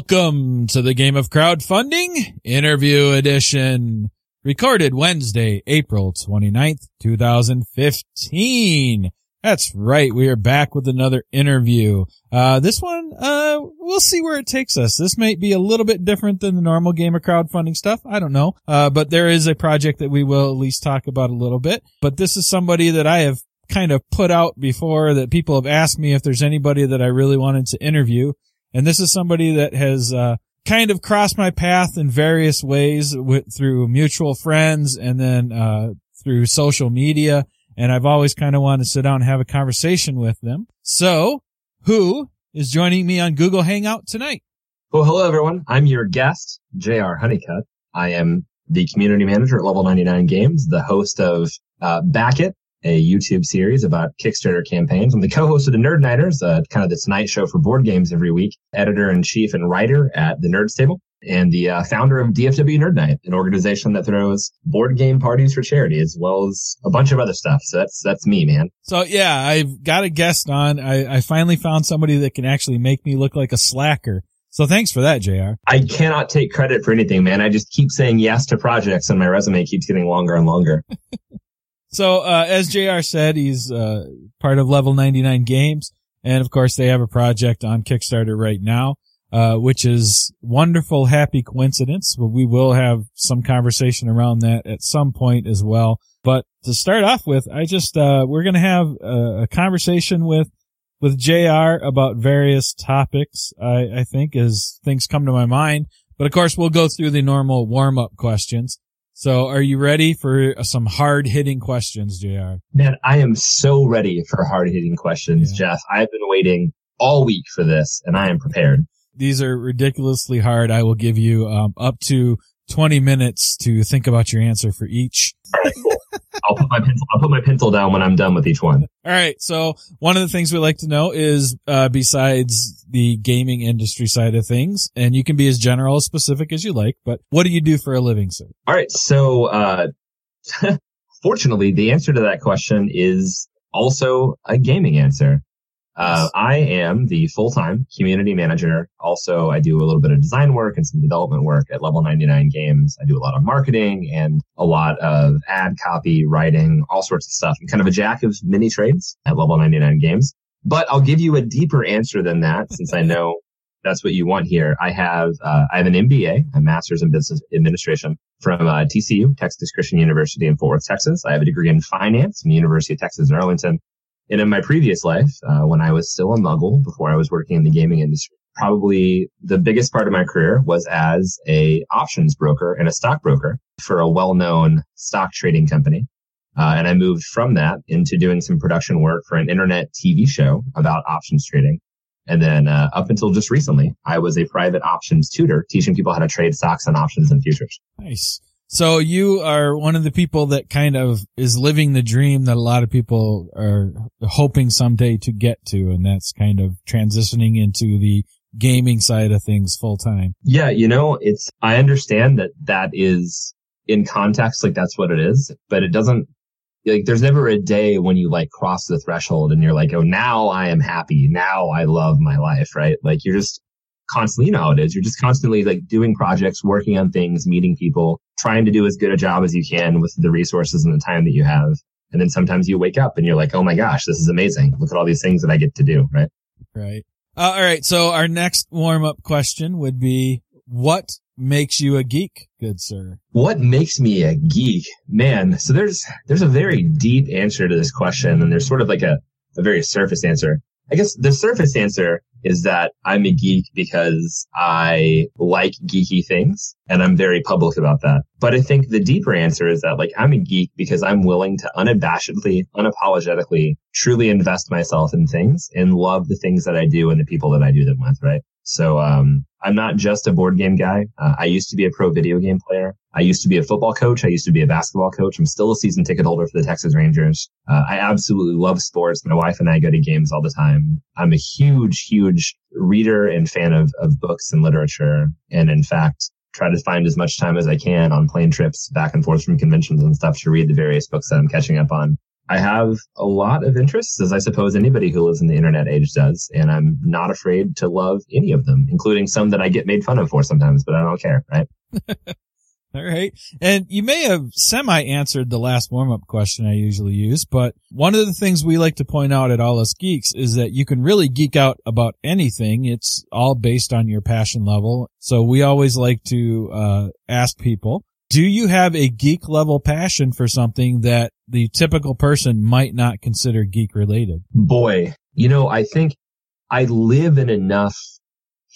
Welcome to the game of crowdfunding interview edition. Recorded Wednesday, April 29th, 2015. That's right. We are back with another interview. Uh, this one, uh, we'll see where it takes us. This might be a little bit different than the normal game of crowdfunding stuff. I don't know. Uh, but there is a project that we will at least talk about a little bit. But this is somebody that I have kind of put out before that people have asked me if there's anybody that I really wanted to interview. And this is somebody that has, uh, kind of crossed my path in various ways with, through mutual friends and then, uh, through social media and I've always kind of wanted to sit down and have a conversation with them. So, who is joining me on Google Hangout tonight? Well, hello everyone. I'm your guest, JR Honeycutt. I am the community manager at Level 99 Games, the host of uh, Back It, a YouTube series about Kickstarter campaigns. I'm the co-host of the Nerd Nighters, uh, kind of the Tonight Show for board games every week, editor in chief and writer at the Nerd Stable and the uh, founder of DFW Nerd Night, an organization that throws board game parties for charity as well as a bunch of other stuff. So that's that's me, man. So yeah, I've got a guest on. I, I finally found somebody that can actually make me look like a slacker. So thanks for that, JR. I cannot take credit for anything, man. I just keep saying yes to projects and my resume keeps getting longer and longer. so, uh, as JR said, he's, uh, part of Level 99 Games. And of course, they have a project on Kickstarter right now uh, which is wonderful, happy coincidence. But we will have some conversation around that at some point as well. But to start off with, I just, uh, we're going to have a, a, conversation with, with JR about various topics, I, I think, as things come to my mind. But of course, we'll go through the normal warm up questions. So are you ready for some hard hitting questions, JR? Man, I am so ready for hard hitting questions, yeah. Jeff. I've been waiting all week for this and I am prepared. These are ridiculously hard. I will give you um, up to 20 minutes to think about your answer for each. I'll put my pencil. I'll put my pencil down when I'm done with each one. All right. So one of the things we like to know is, uh, besides the gaming industry side of things, and you can be as general as specific as you like, but what do you do for a living, sir? All right. So, uh, fortunately, the answer to that question is also a gaming answer. Uh, I am the full-time community manager. Also, I do a little bit of design work and some development work at Level 99 Games. I do a lot of marketing and a lot of ad copy, writing, all sorts of stuff. I'm kind of a jack of many trades at Level 99 Games. But I'll give you a deeper answer than that since I know that's what you want here. I have uh, I have an MBA, a Master's in Business Administration from uh, TCU, Texas Christian University in Fort Worth, Texas. I have a degree in finance from the University of Texas in Arlington. And in my previous life, uh, when I was still a muggle, before I was working in the gaming industry, probably the biggest part of my career was as a options broker and a stockbroker for a well-known stock trading company. Uh, and I moved from that into doing some production work for an internet TV show about options trading. And then uh, up until just recently, I was a private options tutor teaching people how to trade stocks and options and futures. Nice. So you are one of the people that kind of is living the dream that a lot of people are hoping someday to get to. And that's kind of transitioning into the gaming side of things full time. Yeah. You know, it's, I understand that that is in context, like that's what it is, but it doesn't, like there's never a day when you like cross the threshold and you're like, oh, now I am happy. Now I love my life, right? Like you're just constantly, you know how it is. You're just constantly like doing projects, working on things, meeting people, trying to do as good a job as you can with the resources and the time that you have. And then sometimes you wake up and you're like, oh my gosh, this is amazing. Look at all these things that I get to do, right? Right. Uh, all right. So our next warm up question would be, what makes you a geek, good sir? What makes me a geek? Man, so there's, there's a very deep answer to this question and there's sort of like a, a very surface answer. I guess the surface answer is that I'm a geek because I like geeky things and I'm very public about that. But I think the deeper answer is that like I'm a geek because I'm willing to unabashedly, unapologetically, truly invest myself in things and love the things that I do and the people that I do them with, right? So, um, I'm not just a board game guy. Uh, I used to be a pro video game player. I used to be a football coach. I used to be a basketball coach. I'm still a season ticket holder for the Texas Rangers. Uh, I absolutely love sports. My wife and I go to games all the time. I'm a huge, huge reader and fan of, of books and literature. And in fact, try to find as much time as I can on plane trips back and forth from conventions and stuff to read the various books that I'm catching up on. I have a lot of interests, as I suppose anybody who lives in the internet age does, and I'm not afraid to love any of them, including some that I get made fun of for sometimes, but I don't care, right? All right. And you may have semi answered the last warm up question I usually use, but one of the things we like to point out at All Us Geeks is that you can really geek out about anything. It's all based on your passion level. So we always like to, uh, ask people, do you have a geek level passion for something that the typical person might not consider geek related? Boy, you know, I think I live in enough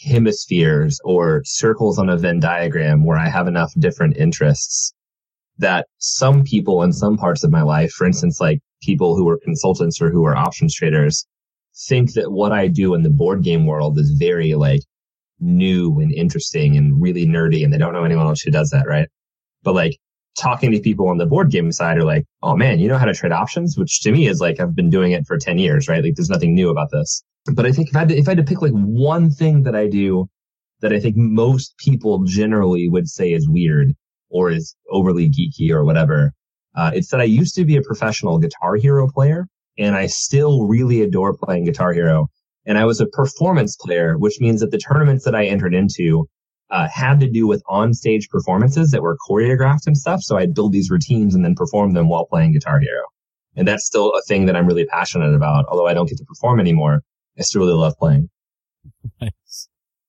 hemispheres or circles on a Venn diagram where I have enough different interests that some people in some parts of my life, for instance, like people who are consultants or who are options traders, think that what I do in the board game world is very like new and interesting and really nerdy and they don't know anyone else who does that, right? But like talking to people on the board game side are like, oh man, you know how to trade options? Which to me is like, I've been doing it for 10 years, right? Like there's nothing new about this. But I think if I had to, if I had to pick like one thing that I do that I think most people generally would say is weird or is overly geeky or whatever, uh, it's that I used to be a professional Guitar Hero player and I still really adore playing Guitar Hero. And I was a performance player, which means that the tournaments that I entered into uh, had to do with on-stage performances that were choreographed and stuff. So I'd build these routines and then perform them while playing Guitar Hero. And that's still a thing that I'm really passionate about, although I don't get to perform anymore. I still really love playing. Nice.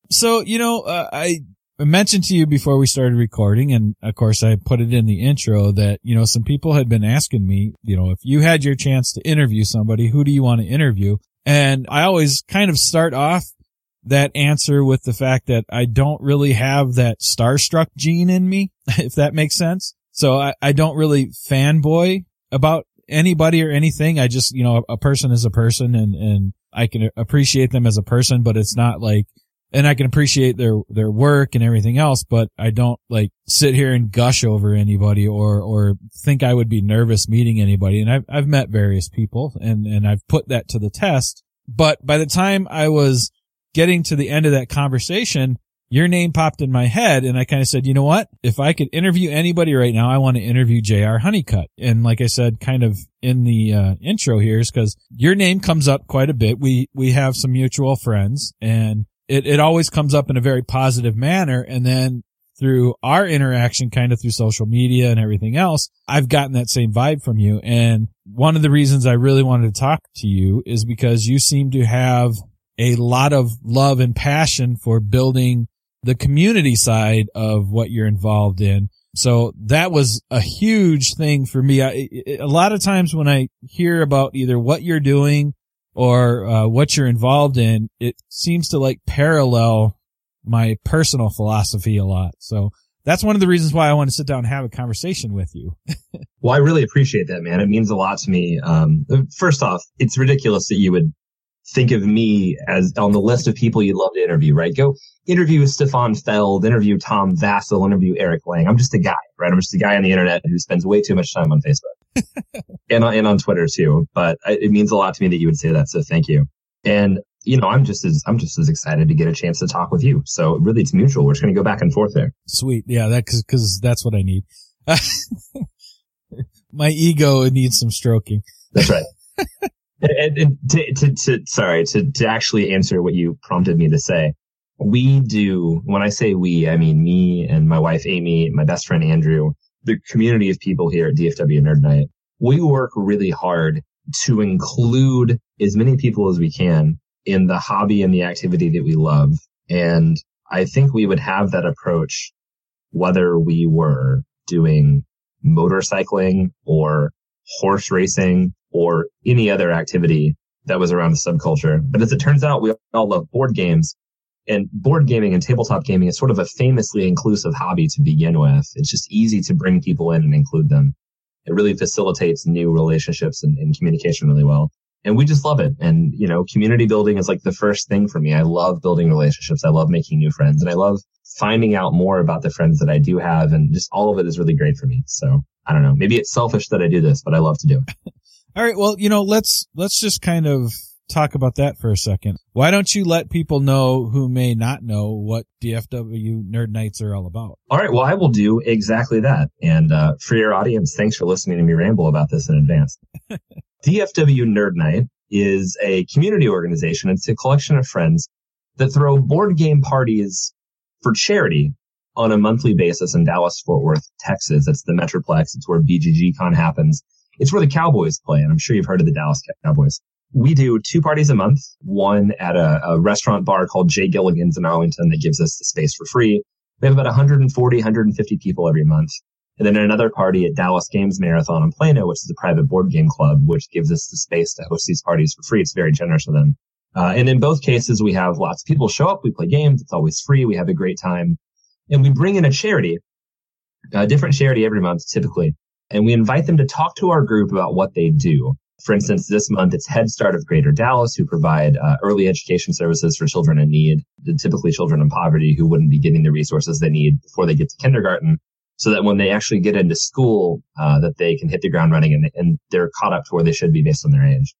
So, you know, uh, I mentioned to you before we started recording, and of course I put it in the intro that, you know, some people had been asking me, you know, if you had your chance to interview somebody, who do you want to interview? And I always kind of start off that answer with the fact that I don't really have that starstruck gene in me, if that makes sense. So I, I don't really fanboy about anybody or anything. I just, you know, a, person is a person and, and I can appreciate them as a person, but it's not like, and I can appreciate their, their work and everything else, but I don't like sit here and gush over anybody or, or think I would be nervous meeting anybody. And I've, I've met various people and, and I've put that to the test. But by the time I was getting to the end of that conversation, your name popped in my head and I kind of said, you know what? If I could interview anybody right now, I want to interview JR Honeycutt. And like I said, kind of in the uh, intro here is because your name comes up quite a bit. We, we have some mutual friends and it, it always comes up in a very positive manner. And then through our interaction, kind of through social media and everything else, I've gotten that same vibe from you. And one of the reasons I really wanted to talk to you is because you seem to have a lot of love and passion for building the community side of what you're involved in. So that was a huge thing for me. I, a lot of times when I hear about either what you're doing or uh, what you're involved in, it seems to like parallel my personal philosophy a lot. So that's one of the reasons why I want to sit down and have a conversation with you. well, I really appreciate that, man. It means a lot to me. Um, first off, it's ridiculous that you would think of me as on the list of people you'd love to interview, right? Go interview Stefan Feld, interview Tom Vasel, interview Eric Lang. I'm just a guy, right? I'm just a guy on the internet who spends way too much time on Facebook and, on, and on Twitter too. But it means a lot to me that you would say that. So thank you. And, you know, I'm just as, I'm just as excited to get a chance to talk with you. So really it's mutual. We're just going to go back and forth there. Sweet. Yeah. That, cause, cause that's what I need. My ego needs some stroking. That's right. and, and to, to, to, sorry, to, to actually answer what you prompted me to say, we do, when I say we, I mean me and my wife, Amy, my best friend, Andrew, the community of people here at DFW Nerd Night. We work really hard to include as many people as we can in the hobby and the activity that we love. And I think we would have that approach whether we were doing motorcycling or horse racing or any other activity that was around the subculture. But as it turns out, we all love board games and board gaming and tabletop gaming is sort of a famously inclusive hobby to begin with. It's just easy to bring people in and include them. It really facilitates new relationships and, and communication really well. And we just love it. And, you know, community building is like the first thing for me. I love building relationships. I love making new friends and I love finding out more about the friends that I do have. And just all of it is really great for me. So I don't know. Maybe it's selfish that I do this, but I love to do it. All right. Well, you know, let's, let's just kind of talk about that for a second. Why don't you let people know who may not know what DFW Nerd Nights are all about? All right. Well, I will do exactly that. And, uh, for your audience, thanks for listening to me ramble about this in advance. DFW Nerd Night is a community organization. It's a collection of friends that throw board game parties for charity on a monthly basis in Dallas, Fort Worth, Texas. It's the Metroplex. It's where BGG Con happens. It's where the Cowboys play. And I'm sure you've heard of the Dallas Cowboys. We do two parties a month, one at a, a restaurant bar called Jay Gilligan's in Arlington that gives us the space for free. We have about 140, 150 people every month. And then another party at Dallas Games Marathon in Plano, which is a private board game club, which gives us the space to host these parties for free. It's very generous of them. Uh, and in both cases, we have lots of people show up. We play games. It's always free. We have a great time. And we bring in a charity, a different charity every month, typically. And we invite them to talk to our group about what they do. For instance, this month it's Head Start of Greater Dallas, who provide uh, early education services for children in need, typically children in poverty who wouldn't be getting the resources they need before they get to kindergarten so that when they actually get into school, uh, that they can hit the ground running and, and, they're caught up to where they should be based on their age.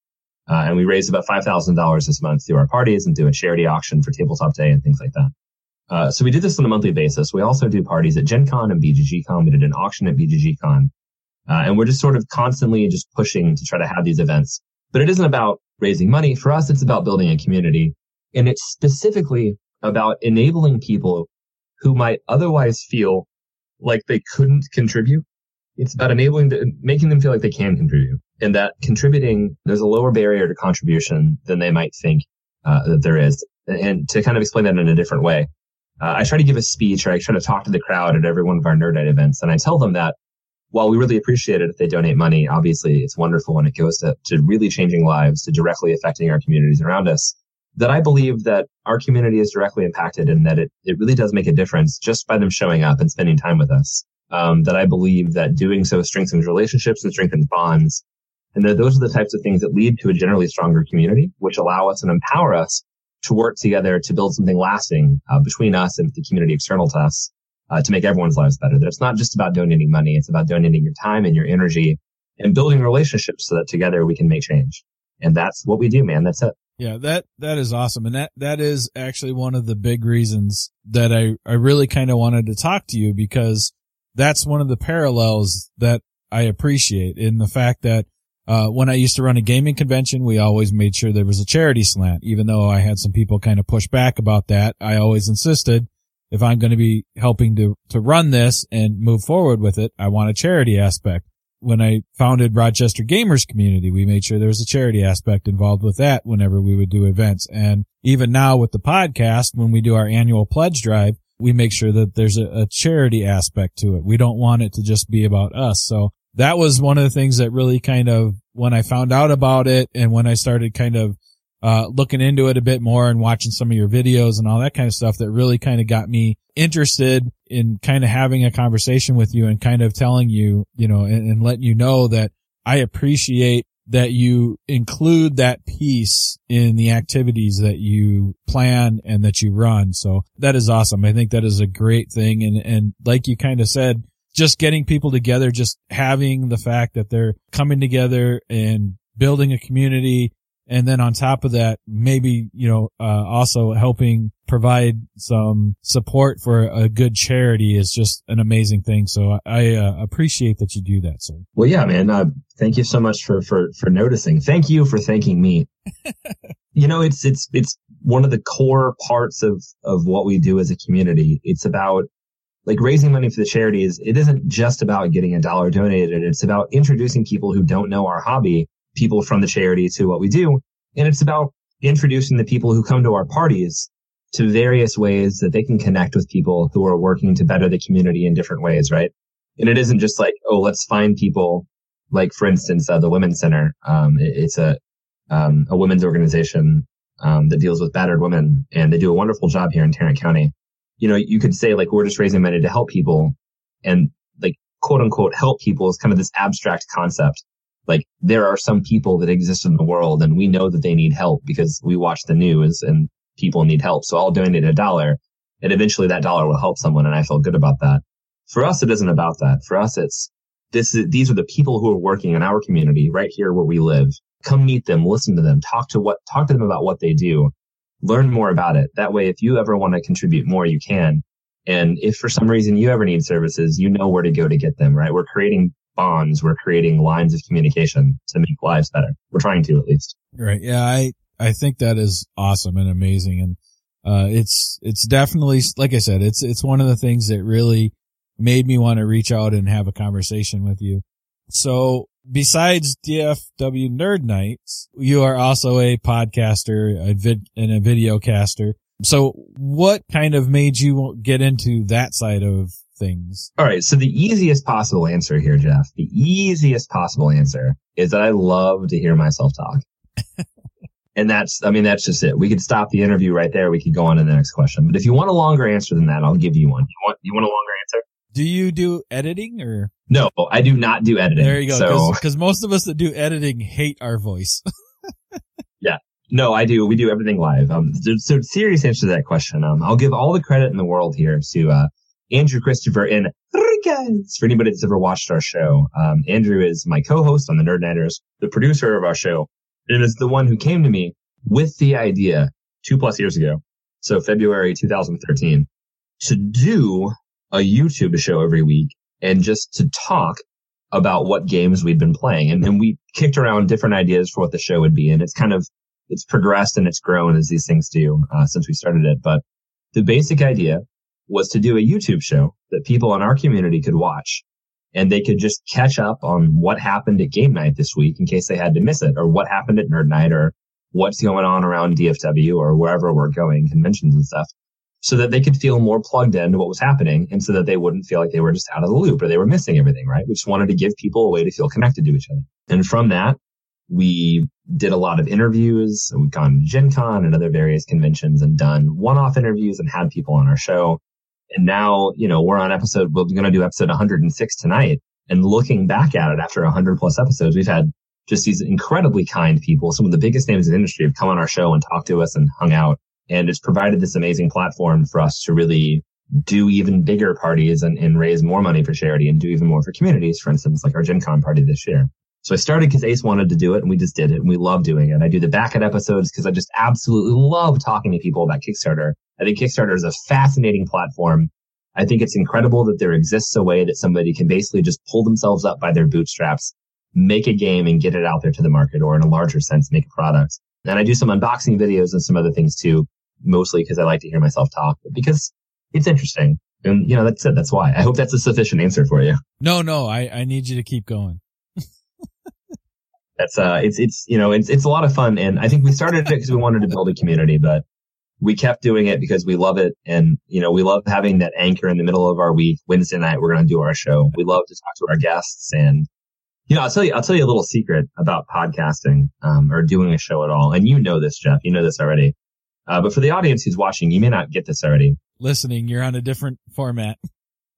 Uh, and we raised about $5,000 this month through our parties and do a charity auction for tabletop day and things like that. Uh, so we do this on a monthly basis. We also do parties at Gen Con and BGG Con. We did an auction at BGG Con. Uh, and we're just sort of constantly just pushing to try to have these events. But it isn't about raising money. For us, it's about building a community. And it's specifically about enabling people who might otherwise feel like they couldn't contribute. It's about enabling, to, making them feel like they can contribute and that contributing, there's a lower barrier to contribution than they might think uh, that there is. And to kind of explain that in a different way, uh, I try to give a speech or I try to talk to the crowd at every one of our Nerd Night events. And I tell them that while we really appreciate it if they donate money, obviously it's wonderful when it goes to, to really changing lives, to directly affecting our communities around us, that I believe that our community is directly impacted and that it, it really does make a difference just by them showing up and spending time with us. Um, that I believe that doing so strengthens relationships and strengthens bonds. And that those are the types of things that lead to a generally stronger community, which allow us and empower us to work together to build something lasting uh, between us and the community external to us uh, to make everyone's lives better. That it's not just about donating money. It's about donating your time and your energy and building relationships so that together we can make change. And that's what we do, man. That's it. Yeah, that, that is awesome. And that, that is actually one of the big reasons that I, I really kind of wanted to talk to you because that's one of the parallels that I appreciate in the fact that, uh, when I used to run a gaming convention, we always made sure there was a charity slant. Even though I had some people kind of push back about that, I always insisted if I'm going to be helping to, to run this and move forward with it, I want a charity aspect when I founded Rochester Gamers Community, we made sure there was a charity aspect involved with that whenever we would do events. And even now with the podcast, when we do our annual pledge drive, we make sure that there's a, a charity aspect to it. We don't want it to just be about us. So that was one of the things that really kind of, when I found out about it and when I started kind of uh, looking into it a bit more and watching some of your videos and all that kind of stuff that really kind of got me interested in kind of having a conversation with you and kind of telling you, you know, and, and letting you know that I appreciate that you include that piece in the activities that you plan and that you run. So that is awesome. I think that is a great thing. And, and like you kind of said, just getting people together, just having the fact that they're coming together and building a community and then on top of that, maybe, you know, uh, also helping provide some support for a good charity is just an amazing thing. So I uh, appreciate that you do that, sir. Well, yeah, man. Uh, thank you so much for, for, for noticing. Thank you for thanking me. you know, it's, it's, it's one of the core parts of, of what we do as a community. It's about like raising money for the charities. It isn't just about getting a dollar donated. It's about introducing people who don't know our hobby people from the charity to what we do. And it's about introducing the people who come to our parties to various ways that they can connect with people who are working to better the community in different ways, right? And it isn't just like, oh, let's find people like, for instance, uh, the Women's Center. Um, it, it's a, um, a women's organization, um, that deals with battered women and they do a wonderful job here in Tarrant County. You know, you could say like, we're just raising money to help people and like, quote unquote, help people is kind of this abstract concept like there are some people that exist in the world and we know that they need help because we watch the news and people need help. So I'll donate a dollar and eventually that dollar will help someone. And I feel good about that. For us, it isn't about that. For us, it's this is, these are the people who are working in our community right here where we live. Come meet them, listen to them, talk to what, talk to them about what they do, learn more about it. That way, if you ever want to contribute more, you can. And if for some reason you ever need services, you know where to go to get them, right? We're creating bonds. We're creating lines of communication to make lives better. We're trying to at least. Right. Yeah. I, I think that is awesome and amazing. And, uh, it's, it's definitely, like I said, it's, it's one of the things that really made me want to reach out and have a conversation with you. So besides DFW Nerd Nights, you are also a podcaster, a vid, and a video caster. So what kind of made you get into that side of things? All right. So the easiest possible answer here, Jeff, the easiest possible answer is that I love to hear myself talk. and that's, I mean, that's just it. We could stop the interview right there. We could go on to the next question. But if you want a longer answer than that, I'll give you one. You want, you want a longer answer? Do you do editing or? No, I do not do editing. There you go. So, because most of us that do editing hate our voice. yeah. No, I do. We do everything live. Um, so, so serious answer to that question. Um, I'll give all the credit in the world here to, uh, Andrew Christopher and Enriquez for anybody that's ever watched our show. Um, Andrew is my co-host on the Nerd Nighters, the producer of our show, and is the one who came to me with the idea two plus years ago. So February 2013 to do a YouTube show every week and just to talk about what games we'd been playing. And, and we kicked around different ideas for what the show would be. And it's kind of, it's progressed and it's grown as these things do, uh, since we started it. But the basic idea was to do a YouTube show that people in our community could watch and they could just catch up on what happened at game night this week in case they had to miss it or what happened at nerd night or what's going on around DFW or wherever we're going, conventions and stuff so that they could feel more plugged into what was happening and so that they wouldn't feel like they were just out of the loop or they were missing everything, right? We just wanted to give people a way to feel connected to each other. And from that, we did a lot of interviews. We've gone to Gen Con and other various conventions and done one-off interviews and had people on our show. And now, you know, we're on episode, we're going to do episode 106 tonight. And looking back at it after 100 plus episodes, we've had just these incredibly kind people. Some of the biggest names in the industry have come on our show and talked to us and hung out. And it's provided this amazing platform for us to really do even bigger parties and, and raise more money for charity and do even more for communities. For instance, like our Gen Con party this year. So I started because Ace wanted to do it and we just did it and we love doing it. I do the Backit episodes because I just absolutely love talking to people about Kickstarter. I think Kickstarter is a fascinating platform. I think it's incredible that there exists a way that somebody can basically just pull themselves up by their bootstraps, make a game and get it out there to the market or in a larger sense, make a product. And I do some unboxing videos and some other things too mostly because I like to hear myself talk, but because it's interesting. And, you know, that's it. That's why. I hope that's a sufficient answer for you. No, no, I, I need you to keep going. That's, uh, it's, it's, you know, it's, it's a lot of fun. And I think we started it because we wanted to build a community, but we kept doing it because we love it. And, you know, we love having that anchor in the middle of our week. Wednesday night, we're going to do our show. We love to talk to our guests and, you know, I'll tell you, I'll tell you a little secret about podcasting, um, or doing a show at all. And you know this, Jeff. You know this already. Uh, but for the audience who's watching, you may not get this already. Listening, you're on a different format.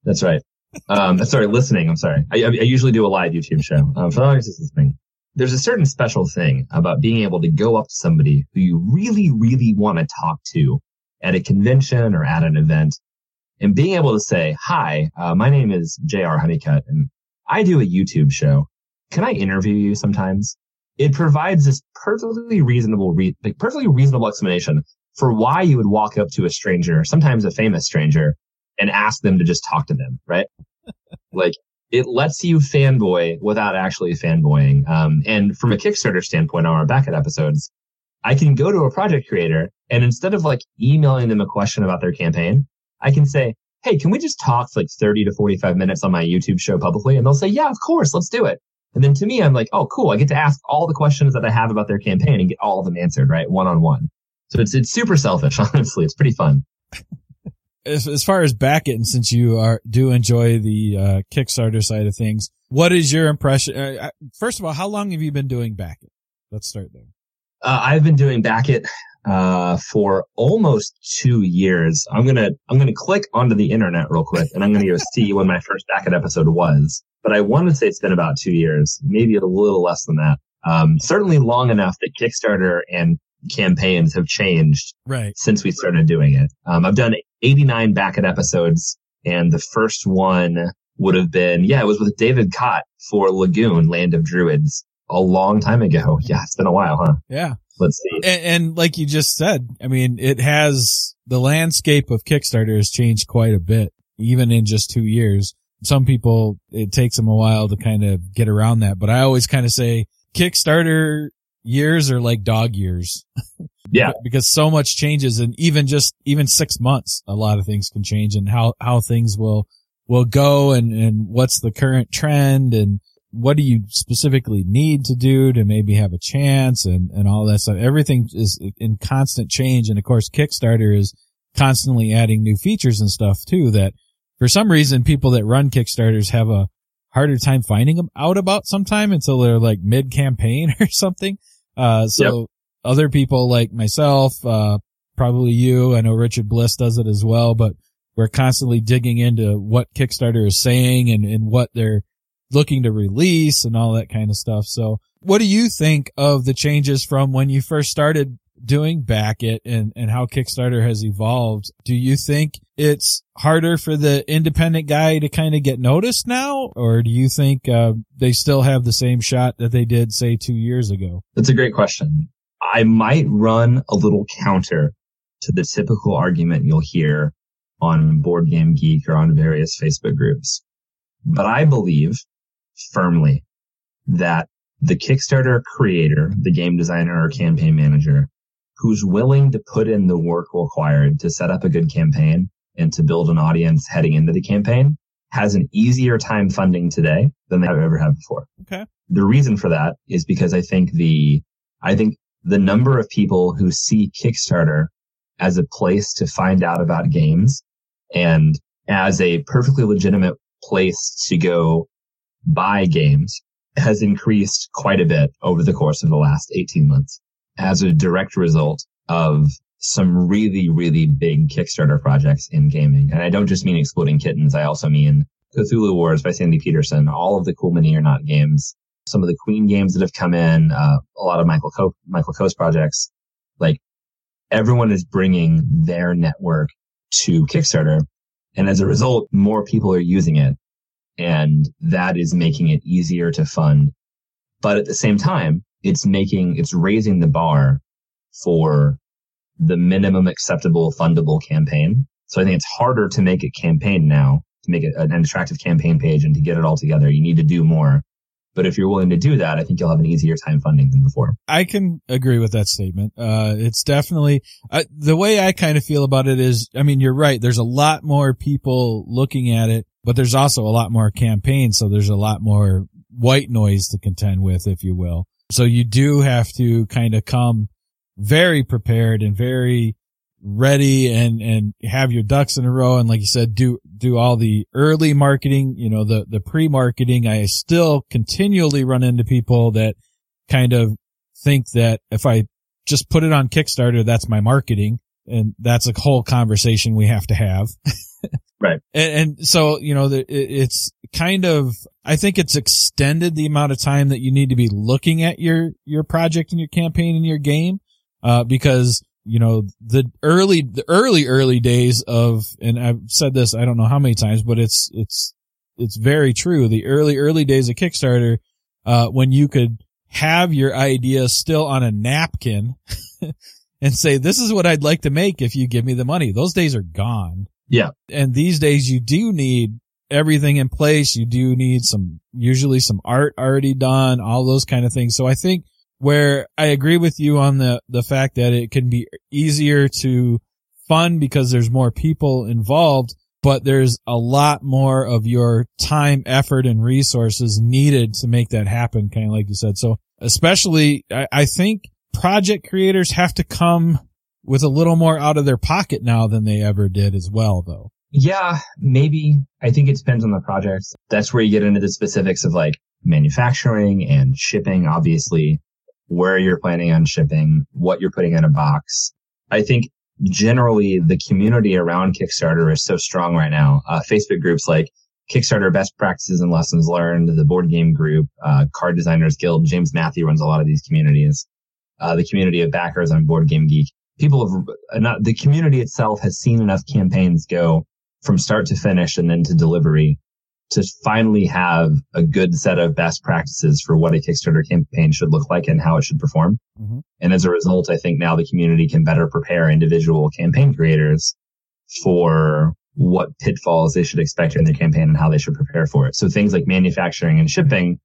That's right. Um, sorry, listening. I'm sorry. I, I, usually do a live YouTube show. Um, for the audience listening, there's a certain special thing about being able to go up to somebody who you really, really want to talk to at a convention or at an event and being able to say, hi, uh, my name is JR Honeycutt and I do a YouTube show. Can I interview you sometimes? It provides this perfectly reasonable, re- perfectly reasonable explanation for why you would walk up to a stranger, sometimes a famous stranger, and ask them to just talk to them, right? like it lets you fanboy without actually fanboying. Um, and from a Kickstarter standpoint on our Backit episodes, I can go to a project creator and instead of like emailing them a question about their campaign, I can say, Hey, can we just talk for like 30 to 45 minutes on my YouTube show publicly? And they'll say, yeah, of course, let's do it. And then to me, I'm like, oh, cool. I get to ask all the questions that I have about their campaign and get all of them answered, right? One on one. So it's it's super selfish, honestly. It's pretty fun. As, as far as Backit, and since you are do enjoy the uh, Kickstarter side of things, what is your impression? Uh, uh first of all, how long have you been doing Backit? Let's start there. Uh, I've been doing Backit uh, for almost two years. I'm gonna I'm gonna click onto the internet real quick, and I'm gonna go see when my first Backit episode was. But I want to say it's been about two years, maybe a little less than that. Um, certainly long enough that Kickstarter and campaigns have changed right since we started doing it. Um, I've done 89 Backit episodes and the first one would have been, yeah, it was with David Cott for Lagoon, Land of Druids a long time ago. Yeah. It's been a while, huh? Yeah. Let's see. And, and like you just said, I mean, it has the landscape of Kickstarter has changed quite a bit, even in just two years. some people, it takes them a while to kind of get around that. But I always kind of say Kickstarter years are like dog years. Yeah. because so much changes and even just, even six months, a lot of things can change and how, how things will, will go and, and what's the current trend and what do you specifically need to do to maybe have a chance and, and all that stuff. Everything is in constant change. And of course, Kickstarter is constantly adding new features and stuff too that for some reason people that run Kickstarters have a harder time finding them out about sometime until they're like mid campaign or something. Uh, so yep. other people like myself, uh, probably you, I know Richard Bliss does it as well, but we're constantly digging into what Kickstarter is saying and, and what they're looking to release and all that kind of stuff. So what do you think of the changes from when you first started doing Backit and, and how Kickstarter has evolved? Do you think it's harder for the independent guy to kind of get noticed now? Or do you think uh, they still have the same shot that they did, say, two years ago? That's a great question. I might run a little counter to the typical argument you'll hear on Board Game Geek or on various Facebook groups. But I believe firmly that the Kickstarter creator, the game designer or campaign manager who's willing to put in the work required to set up a good campaign and to build an audience heading into the campaign has an easier time funding today than they have ever had before. Okay. The reason for that is because I think the, I think the number of people who see Kickstarter as a place to find out about games and as a perfectly legitimate place to go buy games has increased quite a bit over the course of the last 18 months as a direct result of some really, really big Kickstarter projects in gaming. And I don't just mean exploding kittens. I also mean Cthulhu Wars by Sandy Petersen, all of the cool mini or not games, some of the Queen games that have come in, uh, a lot of Michael Co- Michael Coe's projects. Like everyone is bringing their network to Kickstarter. And as a result, more people are using it and that is making it easier to fund. But at the same time, it's making, it's raising the bar for the minimum acceptable fundable campaign. So I think it's harder to make a campaign now, to make it an attractive campaign page and to get it all together. You need to do more. But if you're willing to do that, I think you'll have an easier time funding than before. I can agree with that statement. Uh, it's definitely, uh, the way I kind of feel about it is, I mean, you're right. There's a lot more people looking at it but there's also a lot more campaigns. So there's a lot more white noise to contend with, if you will. So you do have to kind of come very prepared and very ready and, and have your ducks in a row. And like you said, do, do all the early marketing, you know, the, the pre-marketing. I still continually run into people that kind of think that if I just put it on Kickstarter, that's my marketing. And that's a whole conversation we have to have. Right. And, and so, you know, the, it's kind of, I think it's extended the amount of time that you need to be looking at your, your project and your campaign and your game. Uh, because, you know, the early, the early, early days of, and I've said this, I don't know how many times, but it's, it's, it's very true. The early, early days of Kickstarter, uh, when you could have your idea still on a napkin and say, this is what I'd like to make if you give me the money. Those days are gone. Yeah. And these days you do need everything in place. You do need some, usually some art already done, all those kind of things. So I think where I agree with you on the, the fact that it can be easier to fund because there's more people involved, but there's a lot more of your time, effort and resources needed to make that happen. Kind of like you said. So especially I, I think project creators have to come with a little more out of their pocket now than they ever did as well, though. Yeah, maybe. I think it depends on the project. That's where you get into the specifics of like manufacturing and shipping, obviously, where you're planning on shipping, what you're putting in a box. I think generally the community around Kickstarter is so strong right now. Uh, Facebook groups like Kickstarter best practices and lessons learned, the board game group, uh, card designers guild. James Mathe runs a lot of these communities. Uh, the community of backers on board game geek people have not the community itself has seen enough campaigns go from start to finish and then to delivery to finally have a good set of best practices for what a Kickstarter campaign should look like and how it should perform. Mm-hmm. And as a result, I think now the community can better prepare individual campaign creators for what pitfalls they should expect in their campaign and how they should prepare for it. So things like manufacturing and shipping,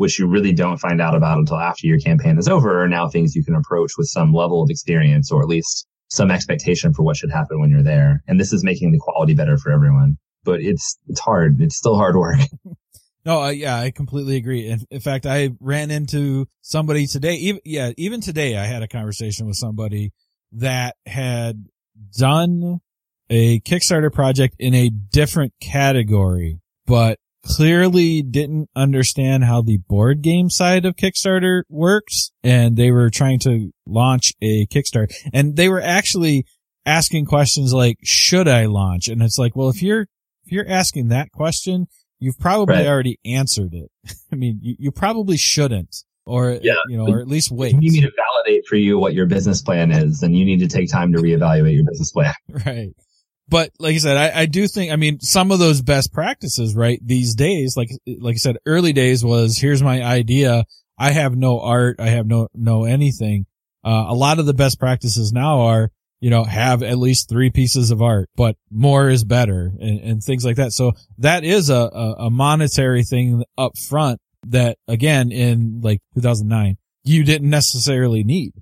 which you really don't find out about until after your campaign is over, are now things you can approach with some level of experience or at least some expectation for what should happen when you're there. And this is making the quality better for everyone. But it's it's hard. It's still hard work. No, uh, yeah, I completely agree. In, in, fact, I ran into somebody today. Even yeah, even today, I had a conversation with somebody that had done a Kickstarter project in a different category, but clearly didn't understand how the board game side of Kickstarter works. And they were trying to launch a Kickstarter and they were actually asking questions like, should I launch? And it's like, well, if you're, if you're asking that question, you've probably right. already answered it. I mean, you, you probably shouldn't or yeah. you know, or at least wait. You need to validate for you what your business plan is, and you need to take time to reevaluate your business plan. Right. But like I said, I, I do think, I mean, some of those best practices, right? These days, like, like I said, early days was here's my idea. I have no art. I have no, no anything. Uh, a lot of the best practices now are, you know, have at least three pieces of art, but more is better and, and things like that. So that is a, a, a monetary thing up front that again in like 2009, you didn't necessarily need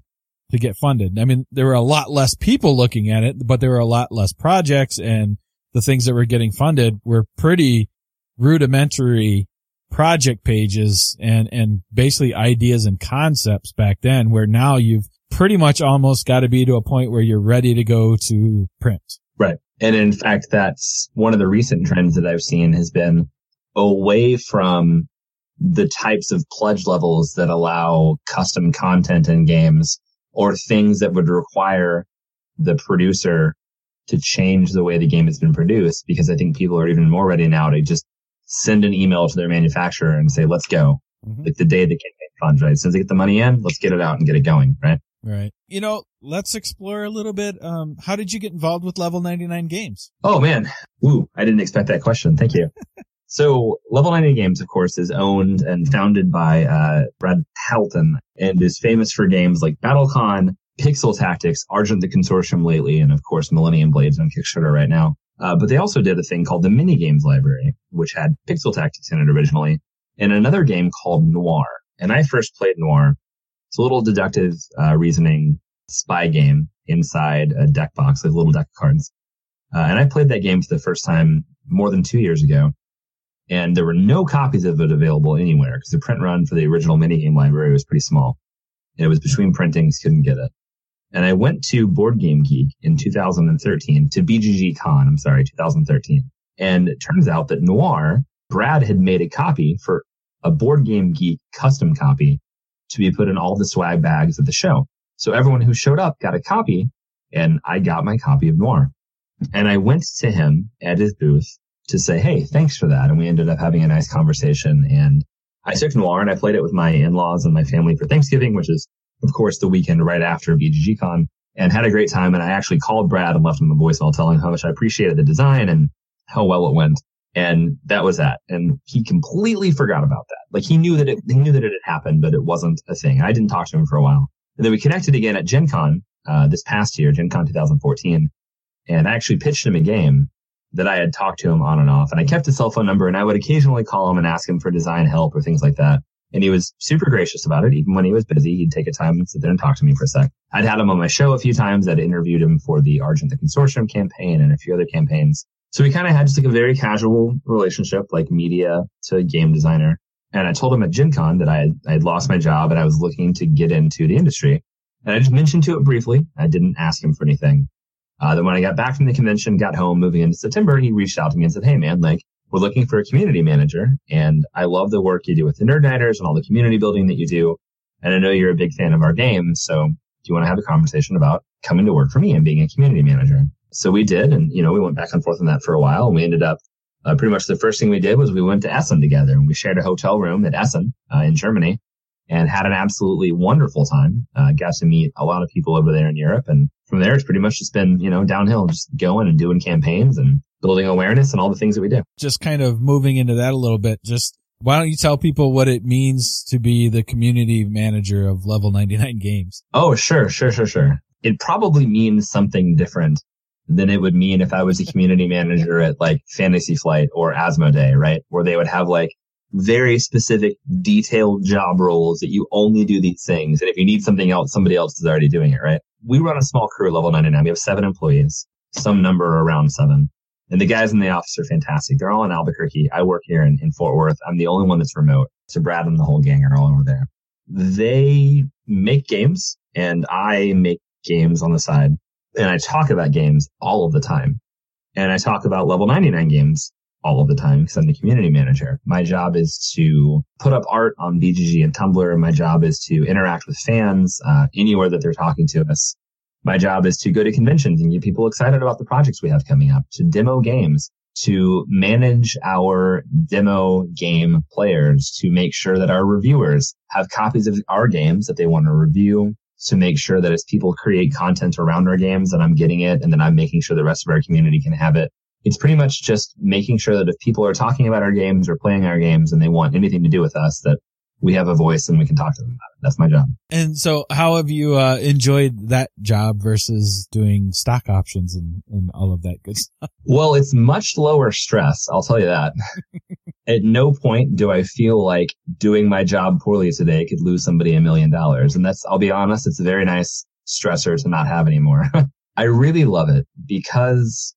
to get funded. I mean, there were a lot less people looking at it, but there were a lot less projects and the things that were getting funded were pretty rudimentary project pages and, and basically ideas and concepts back then where now you've pretty much almost got to be to a point where you're ready to go to print. Right. And in fact, that's one of the recent trends that I've seen has been away from the types of pledge levels that allow custom content in games or things that would require the producer to change the way the game has been produced because I think people are even more ready now to just send an email to their manufacturer and say, let's go. Mm-hmm. Like the day the campaign funds, right? As soon as they get the money in, let's get it out and get it going, right? Right. You know, let's explore a little bit. Um, how did you get involved with Level 99 Games? Oh man. Woo. I didn't expect that question. Thank you. So Level 90 Games, of course, is owned and founded by uh, Brad Talton and is famous for games like BattleCon, Pixel Tactics, Argent the Consortium lately, and of course Millennium Blades on Kickstarter right now. Uh, but they also did a thing called the Mini Games Library, which had Pixel Tactics in it originally, and another game called Noir. And I first played Noir. It's a little deductive uh, reasoning spy game inside a deck box, like a little deck of cards. Uh, and I played that game for the first time more than two years ago and there were no copies of it available anywhere because the print run for the original minigame library was pretty small. And it was between printings, couldn't get it. And I went to Board Game Geek in 2013 to BGG Con, I'm sorry, 2013. And it turns out that Noir, Brad had made a copy for a Board Game Geek custom copy to be put in all the swag bags at the show. So everyone who showed up got a copy and I got my copy of Noir. And I went to him at his booth to say, Hey, thanks for that. And we ended up having a nice conversation and I took Noir and I played it with my in-laws and my family for Thanksgiving, which is of course the weekend right after BGGCon and had a great time. And I actually called Brad and left him a voicemail telling him how much I appreciated the design and how well it went. And that was that. And he completely forgot about that. Like he knew that it, he knew that it had happened, but it wasn't a thing. I didn't talk to him for a while. And then we connected again at Gen Con, uh, this past year, Gen Con 2014. And I actually pitched him a game that I had talked to him on and off. And I kept his cell phone number and I would occasionally call him and ask him for design help or things like that. And he was super gracious about it. Even when he was busy, he'd take a time and sit there and talk to me for a sec. I'd had him on my show a few times. I'd interviewed him for the Argent the Consortium campaign and a few other campaigns. So we kind of had just like a very casual relationship, like media to game designer. And I told him at Gen Con that I had, I had lost my job and I was looking to get into the industry. And I just mentioned to it briefly. I didn't ask him for anything. Uh, then when I got back from the convention, got home, moving into September, he reached out to me and said, Hey man, like we're looking for a community manager and I love the work you do with the Nerd Nighters and all the community building that you do. And I know you're a big fan of our game. So do you want to have a conversation about coming to work for me and being a community manager? So we did. And, you know, we went back and forth on that for a while and we ended up uh, pretty much the first thing we did was we went to Essen together and we shared a hotel room at Essen uh, in Germany and had an absolutely wonderful time. Uh, got to meet a lot of people over there in Europe. And from there, it's pretty much just been, you know, downhill, just going and doing campaigns and building awareness and all the things that we do. Just kind of moving into that a little bit. Just why don't you tell people what it means to be the community manager of level 99 games? Oh, sure, sure, sure, sure. It probably means something different than it would mean if I was a community manager at like Fantasy Flight or Asmodee, right? Where they would have like very specific detailed job roles that you only do these things. And if you need something else, somebody else is already doing it, right? We run a small crew level 99. We have seven employees, some number around seven. And the guys in the office are fantastic. They're all in Albuquerque. I work here in, in Fort Worth. I'm the only one that's remote. So Brad and the whole gang are all over there. They make games and I make games on the side and I talk about games all of the time. And I talk about level 99 games all of the time because I'm the community manager. My job is to put up art on BGG and Tumblr. My job is to interact with fans uh, anywhere that they're talking to us. My job is to go to conventions and get people excited about the projects we have coming up, to demo games, to manage our demo game players, to make sure that our reviewers have copies of our games that they want to review, to make sure that as people create content around our games that I'm getting it and then I'm making sure the rest of our community can have it. It's pretty much just making sure that if people are talking about our games or playing our games and they want anything to do with us, that we have a voice and we can talk to them about it. That's my job. And so how have you uh, enjoyed that job versus doing stock options and, and all of that good stuff? Well, it's much lower stress. I'll tell you that. At no point do I feel like doing my job poorly today could lose somebody a million dollars. And that's, I'll be honest, it's a very nice stressor to not have anymore. I really love it because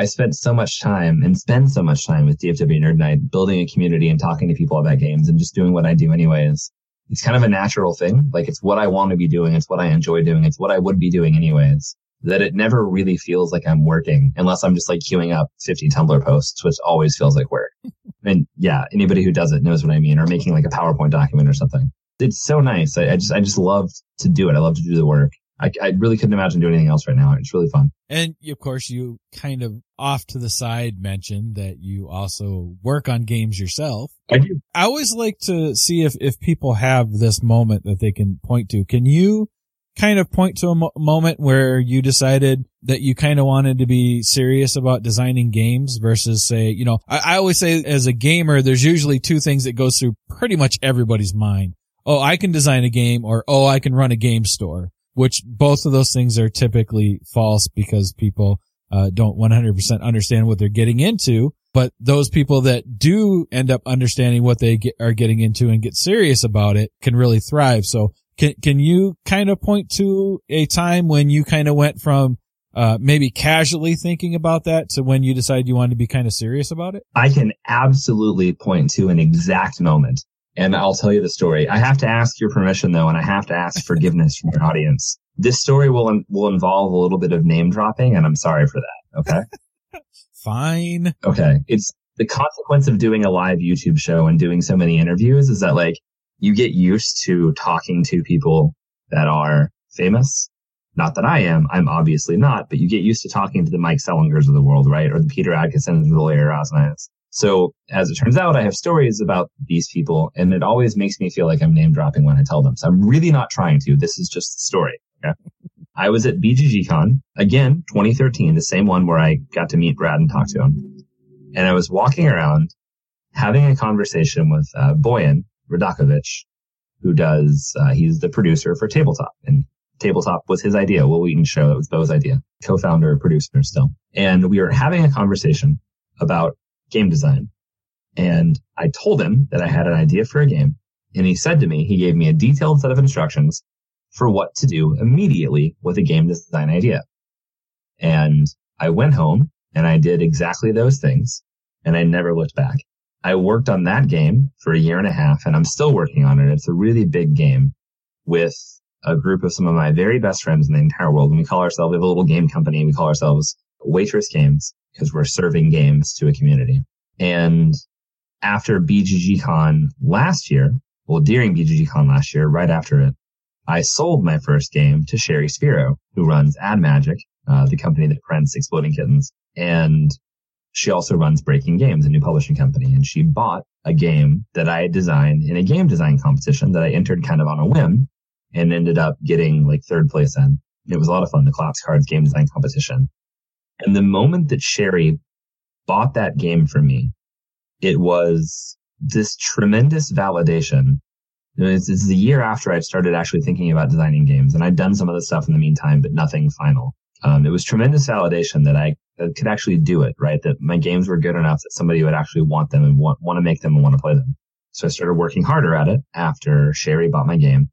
I spent so much time and spend so much time with DFW Nerd Night building a community and talking to people about games and just doing what I do anyways. It's kind of a natural thing. Like it's what I want to be doing. It's what I enjoy doing. It's what I would be doing anyways. That it never really feels like I'm working unless I'm just like queuing up 50 Tumblr posts, which always feels like work. and yeah, anybody who does it knows what I mean or making like a PowerPoint document or something. It's so nice. I, I just, I just love to do it. I love to do the work. I, I really couldn't imagine doing anything else right now. It's really fun. And of course, you kind of off to the side mentioned that you also work on games yourself. I do. I always like to see if, if people have this moment that they can point to. Can you kind of point to a mo- moment where you decided that you kind of wanted to be serious about designing games versus say, you know, I, I always say as a gamer, there's usually two things that goes through pretty much everybody's mind. Oh, I can design a game or, oh, I can run a game store which both of those things are typically false because people uh, don't 100% understand what they're getting into. But those people that do end up understanding what they get, are getting into and get serious about it can really thrive. So can, can you kind of point to a time when you kind of went from uh, maybe casually thinking about that to when you decided you wanted to be kind of serious about it? I can absolutely point to an exact moment and I'll tell you the story. I have to ask your permission though, and I have to ask forgiveness from your audience. This story will will involve a little bit of name dropping, and I'm sorry for that. Okay. Fine. Okay. It's the consequence of doing a live YouTube show and doing so many interviews is that like you get used to talking to people that are famous. Not that I am. I'm obviously not, but you get used to talking to the Mike Selinkers of the world, right? Or the Peter Adkisons or the Larry Rosniaks. So as it turns out, I have stories about these people and it always makes me feel like I'm name dropping when I tell them. So I'm really not trying to. This is just the story. Okay? I was at BGGCon again, 2013, the same one where I got to meet Brad and talk to him. And I was walking around having a conversation with uh, Boyan Radakovich, who does, uh, he's the producer for Tabletop and Tabletop was his idea. Wil Wheaton's show. That was Bo's idea. Co-founder, producer still. And we were having a conversation about game design. And I told him that I had an idea for a game. And he said to me, he gave me a detailed set of instructions for what to do immediately with a game design idea. And I went home and I did exactly those things and I never looked back. I worked on that game for a year and a half and I'm still working on it. It's a really big game with a group of some of my very best friends in the entire world. And we call ourselves, we have a little game company. We call ourselves Waitress Games because we're serving games to a community. And after BGGCon last year, well, during BGGCon last year, right after it, I sold my first game to Sherry Spiro, who runs Ad Magic, uh, the company that prints Exploding Kittens. And she also runs Breaking Games, a new publishing company. And she bought a game that I had designed in a game design competition that I entered kind of on a whim and ended up getting like third place in. It was a lot of fun, the Collapse Cards game design competition. And the moment that Sherry bought that game for me, it was this tremendous validation. It's, the year after I'd started actually thinking about designing games and I'd done some of the stuff in the meantime, but nothing final. Um, it was tremendous validation that I could actually do it, right? That my games were good enough that somebody would actually want them and want, want to make them and want to play them. So I started working harder at it after Sherry bought my game.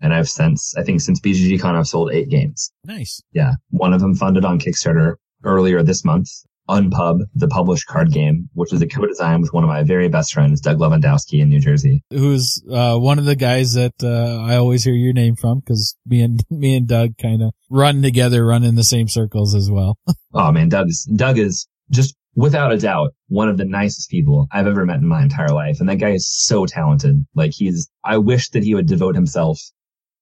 And I've since, I think since BGGCon, I've sold eight games. Nice. Yeah. One of them funded on Kickstarter earlier this month. Unpub, the published card game, which is a co-design with one of my very best friends, Doug Lewandowski in New Jersey. Who's, uh, one of the guys that, uh, I always hear your name from because me and, me and Doug kind of run together, run in the same circles as well. oh man, Doug is, Doug is just without a doubt one of the nicest people I've ever met in my entire life. And that guy is so talented. Like he's, I wish that he would devote himself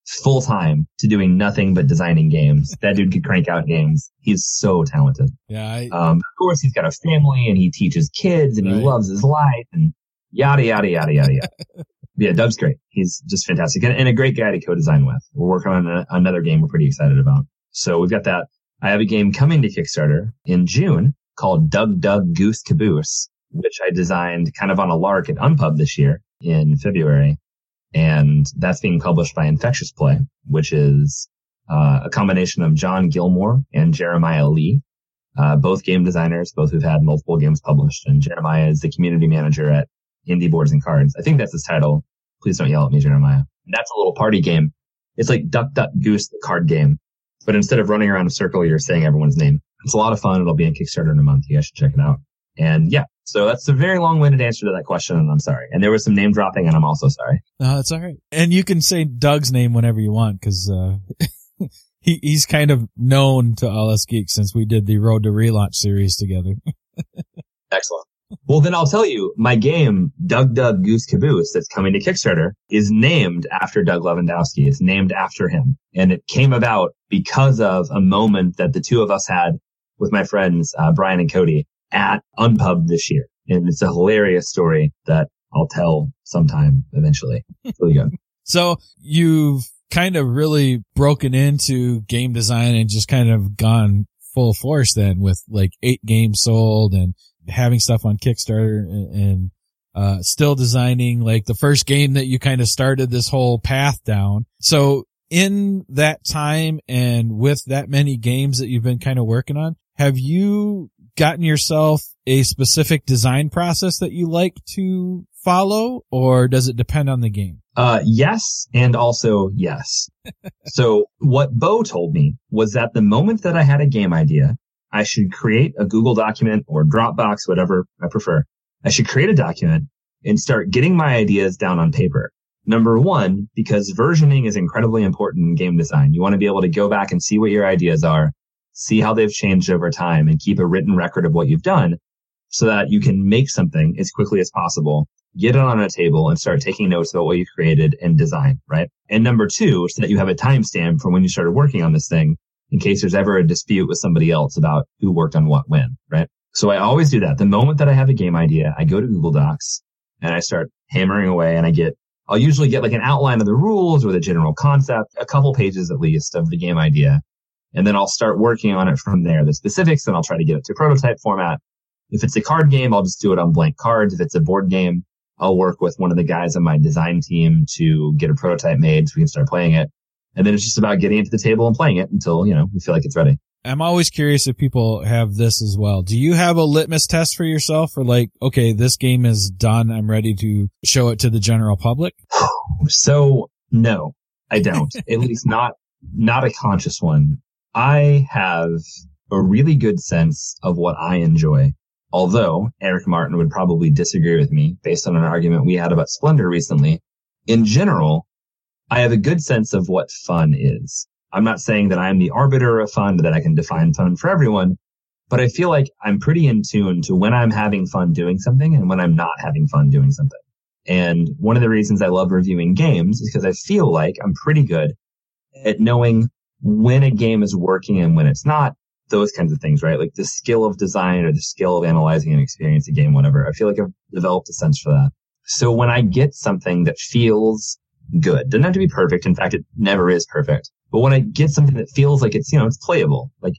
full time to doing nothing but designing games. That dude could crank out games. He's so talented. Yeah. I, um, of course, he's got a family and he teaches kids and right. he loves his life and yada yada yada yada yada. yeah, Doug's great. He's just fantastic and, and, a great guy to co-design with. We're working on a, another game we're pretty excited about. So we've got that. I have a game coming to Kickstarter in June called Doug Doug Goose Caboose, which I designed kind of on a lark at Unpub this year in February. And that's being published by Infectious Play, which is uh, a combination of John Gilmore and Jeremiah Lee, uh, both game designers, both who've had multiple games published. And Jeremiah is the community manager at Indie Boards and Cards. I think that's his title. Please don't yell at me, Jeremiah. That's a little party game. It's like Duck Duck Goose, the card game. But instead of running around a circle, you're saying everyone's name. It's a lot of fun. It'll be in Kickstarter in a month. You guys should check it out. And yeah, so that's a very long-winded answer to that question, and I'm sorry. And there was some name dropping, and I'm also sorry. No, that's all right. And you can say Doug's name whenever you want, because uh, he he's kind of known to all us geeks since we did the Road to Relaunch series together. Excellent. Well, then I'll tell you, my game, Doug Doug Goose Caboose, that's coming to Kickstarter, is named after Doug Lewandowski. It's named after him. And it came about because of a moment that the two of us had with my friends, uh, Brian and Cody at Unpub this year. And it's a hilarious story that I'll tell sometime eventually. really good. So you've kind of really broken into game design and just kind of gone full force then with like eight games sold and having stuff on Kickstarter and, and uh, still designing like the first game that you kind of started this whole path down. So in that time and with that many games that you've been kind of working on, have you gotten yourself a specific design process that you like to follow or does it depend on the game? Uh, yes. And also yes. so what Bo told me was that the moment that I had a game idea, I should create a Google document or Dropbox, whatever I prefer. I should create a document and start getting my ideas down on paper. Number one, because versioning is incredibly important in game design. You want to be able to go back and see what your ideas are see how they've changed over time and keep a written record of what you've done so that you can make something as quickly as possible, get it on a table and start taking notes about what you created and design, right? And number two, so that you have a timestamp from when you started working on this thing in case there's ever a dispute with somebody else about who worked on what when, right? So I always do that. The moment that I have a game idea, I go to Google Docs and I start hammering away and I get, I'll usually get like an outline of the rules or the general concept, a couple pages at least of the game idea. And then I'll start working on it from there. The specifics, and I'll try to get it to prototype format. If it's a card game, I'll just do it on blank cards. If it's a board game, I'll work with one of the guys on my design team to get a prototype made so we can start playing it. And then it's just about getting it to the table and playing it until, you know, we feel like it's ready. I'm always curious if people have this as well. Do you have a litmus test for yourself for like, okay, this game is done. I'm ready to show it to the general public? So no, I don't. At least not, not a conscious one. I have a really good sense of what I enjoy. Although Eric Martin would probably disagree with me based on an argument we had about Splendor recently. In general, I have a good sense of what fun is. I'm not saying that I'm the arbiter of fun, that I can define fun for everyone, but I feel like I'm pretty in tune to when I'm having fun doing something and when I'm not having fun doing something. And one of the reasons I love reviewing games is because I feel like I'm pretty good at knowing when a game is working and when it's not, those kinds of things, right? Like the skill of design or the skill of analyzing and experiencing a game, whatever. I feel like I've developed a sense for that. So when I get something that feels good, doesn't have to be perfect. In fact, it never is perfect. But when I get something that feels like it's, you know, it's playable, like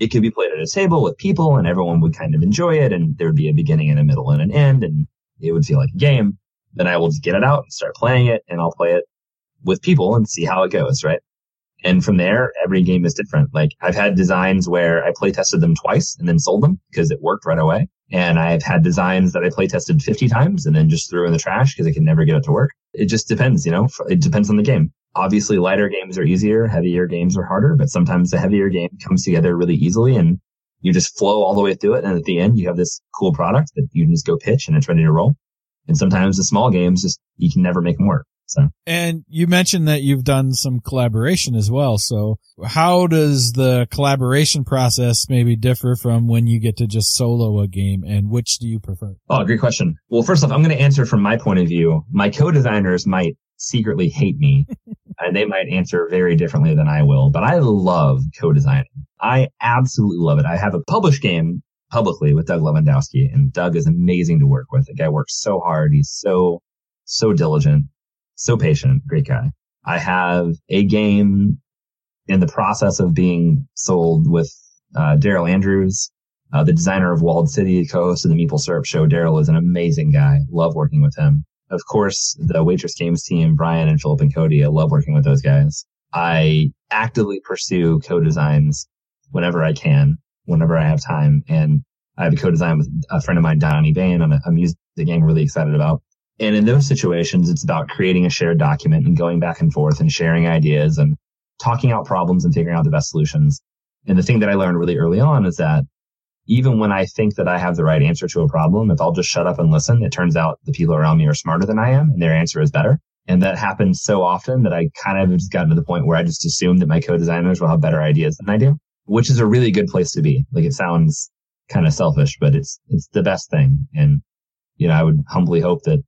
it could be played at a table with people and everyone would kind of enjoy it and there would be a beginning and a middle and an end and it would feel like a game, then I will just get it out and start playing it and I'll play it with people and see how it goes, right? And from there, every game is different. Like I've had designs where I play tested them twice and then sold them because it worked right away. And I've had designs that I play tested 50 times and then just threw in the trash because I could never get it to work. It just depends, you know, it depends on the game. Obviously lighter games are easier, heavier games are harder, but sometimes the heavier game comes together really easily and you just flow all the way through it. And at the end, you have this cool product that you can just go pitch and it's ready to roll. And sometimes the small games just, you can never make them work. So. And you mentioned that you've done some collaboration as well. So how does the collaboration process maybe differ from when you get to just solo a game and which do you prefer? Oh, great question. Well, first off, I'm going to answer from my point of view. My co-designers might secretly hate me and they might answer very differently than I will, but I love co-designing. I absolutely love it. I have a published game publicly with Doug Lewandowski and Doug is amazing to work with. The guy works so hard. He's so, so diligent so patient, great guy. I have a game in the process of being sold with uh, Daryl Andrews, uh, the designer of Walled City, co-host of the Meeple Syrup Show. Daryl is an amazing guy. Love working with him. Of course, the Waitress Games team, Brian and Philip and Cody. I love working with those guys. I actively pursue co-designs whenever I can, whenever I have time. And I have a co-design with a friend of mine, Donnie Bain, on a, a music game really excited about. And in those situations, it's about creating a shared document and going back and forth and sharing ideas and talking out problems and figuring out the best solutions. And the thing that I learned really early on is that even when I think that I have the right answer to a problem, if I'll just shut up and listen, it turns out the people around me are smarter than I am and their answer is better. And that happens so often that I kind of just gotten to the point where I just assume that my co-designers will have better ideas than I do, which is a really good place to be. Like it sounds kind of selfish, but it's, it's the best thing. And, you know, I would humbly hope that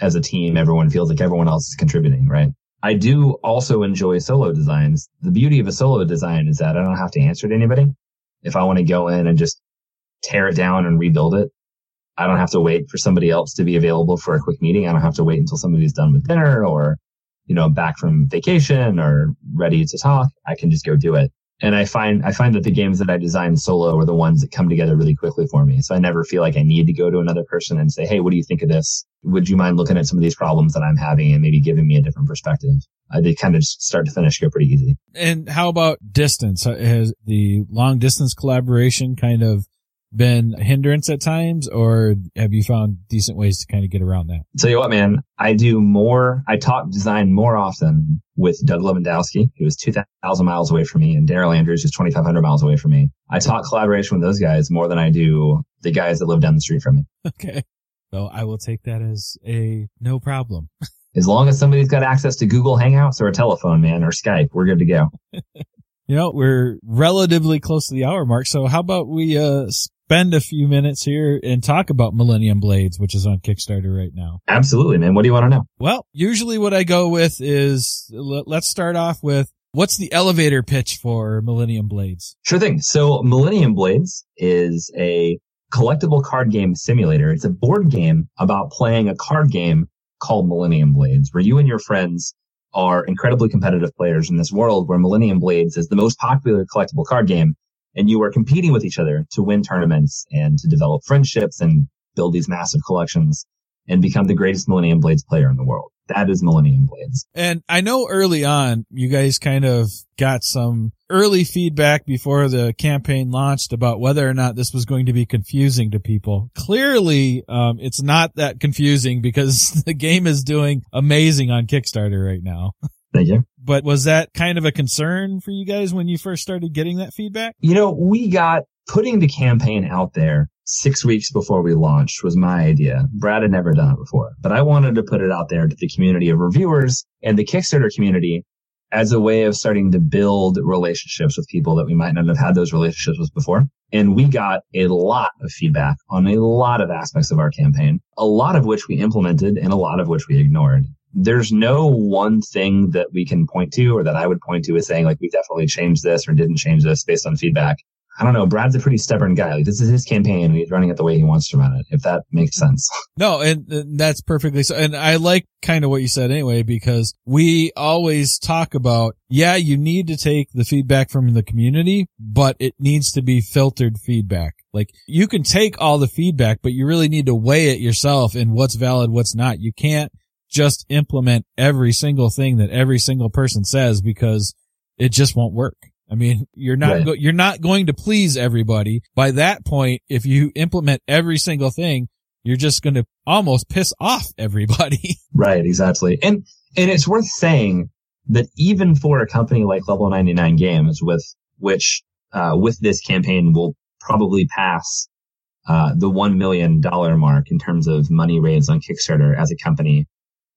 as a team, everyone feels like everyone else is contributing, right? I do also enjoy solo designs. The beauty of a solo design is that I don't have to answer to anybody. If I want to go in and just tear it down and rebuild it, I don't have to wait for somebody else to be available for a quick meeting. I don't have to wait until somebody's done with dinner or, you know, back from vacation or ready to talk. I can just go do it. And I find, I find that the games that I design solo are the ones that come together really quickly for me. So I never feel like I need to go to another person and say, Hey, what do you think of this? Would you mind looking at some of these problems that I'm having and maybe giving me a different perspective? Uh, they kind of start to finish go pretty easy. And how about distance? Has the long distance collaboration kind of been a hindrance at times or have you found decent ways to kind of get around that? Tell you what, man, I do more, I talk design more often with Doug Lewandowski, who is 2,000 miles away from me, and Daryl Andrews, who's 2,500 miles away from me. I talk collaboration with those guys more than I do the guys that live down the street from me. Okay. So I will take that as a no problem. as long as somebody's got access to Google Hangouts or a telephone, man, or Skype, we're good to go. you know, we're relatively close to the hour mark. So how about we, uh, spend a few minutes here and talk about Millennium Blades, which is on Kickstarter right now. Absolutely, man. What do you want to know? Well, usually what I go with is let's start off with what's the elevator pitch for Millennium Blades? Sure thing. So Millennium Blades is a collectible card game simulator. It's a board game about playing a card game called Millennium Blades, where you and your friends are incredibly competitive players in this world where Millennium Blades is the most popular collectible card game and you are competing with each other to win tournaments and to develop friendships and build these massive collections and become the greatest Millennium Blades player in the world. That is Millennium Blades. And I know early on you guys kind of got some early feedback before the campaign launched about whether or not this was going to be confusing to people. Clearly, um, it's not that confusing because the game is doing amazing on Kickstarter right now. Thank you. But was that kind of a concern for you guys when you first started getting that feedback? You know, we got putting the campaign out there six weeks before we launched was my idea. Brad had never done it before, but I wanted to put it out there to the community of reviewers and the Kickstarter community as a way of starting to build relationships with people that we might not have had those relationships with before. And we got a lot of feedback on a lot of aspects of our campaign, a lot of which we implemented and a lot of which we ignored there's no one thing that we can point to or that I would point to as saying like we definitely changed this or didn't change this based on feedback. I don't know. Brad's a pretty stubborn guy. Like this is his campaign and he's running it the way he wants to run it. If that makes sense. No, and, and that's perfectly so. And I like kind of what you said anyway, because we always talk about, yeah, you need to take the feedback from the community, but it needs to be filtered feedback. Like you can take all the feedback, but you really need to weigh it yourself and what's valid, what's not. You can't just implement every single thing that every single person says because it just won't work. I mean, you're not, Right. go- you're not going to please everybody. By that point, if you implement every single thing, you're just going to almost piss off everybody. Right, exactly. And and it's worth saying that even for a company like Level 99 Games, with which uh, with this campaign will probably pass uh, the one million dollar mark in terms of money raised on Kickstarter as a company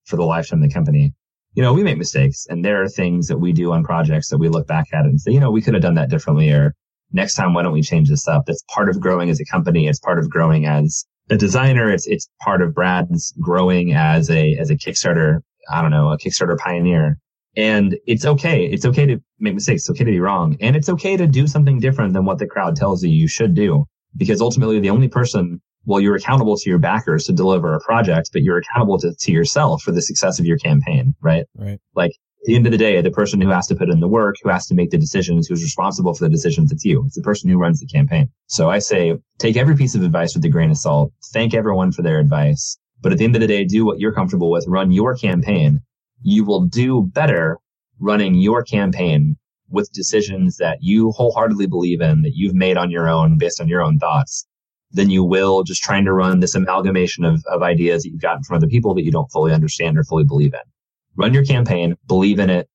for the lifetime of the company. You know, we make mistakes, and there are things that we do on projects that we look back at and say, you know, we could have done that differently, or next time, why don't we change this up? That's part of growing as a company. It's part of growing as a designer. It's it's part of Brad's growing as a as a Kickstarter. I don't know, a Kickstarter pioneer. And it's okay. It's okay to make mistakes. It's okay to be wrong, and it's okay to do something different than what the crowd tells you you should do. Because ultimately, the only person, well, you're accountable to your backers to deliver a project, but you're accountable to, to yourself for the success of your campaign, right? right. At the end of the day, the person who has to put in the work, who has to make the decisions, who's responsible for the decisions, it's you. It's the person who runs the campaign. So I say, take every piece of advice with a grain of salt. Thank everyone for their advice. But at the end of the day, do what you're comfortable with. Run your campaign. You will do better running your campaign with decisions that you wholeheartedly believe in, that you've made on your own based on your own thoughts than you will just trying to run this amalgamation of, of ideas that you've gotten from other people that you don't fully understand or fully believe in run your campaign, believe in it,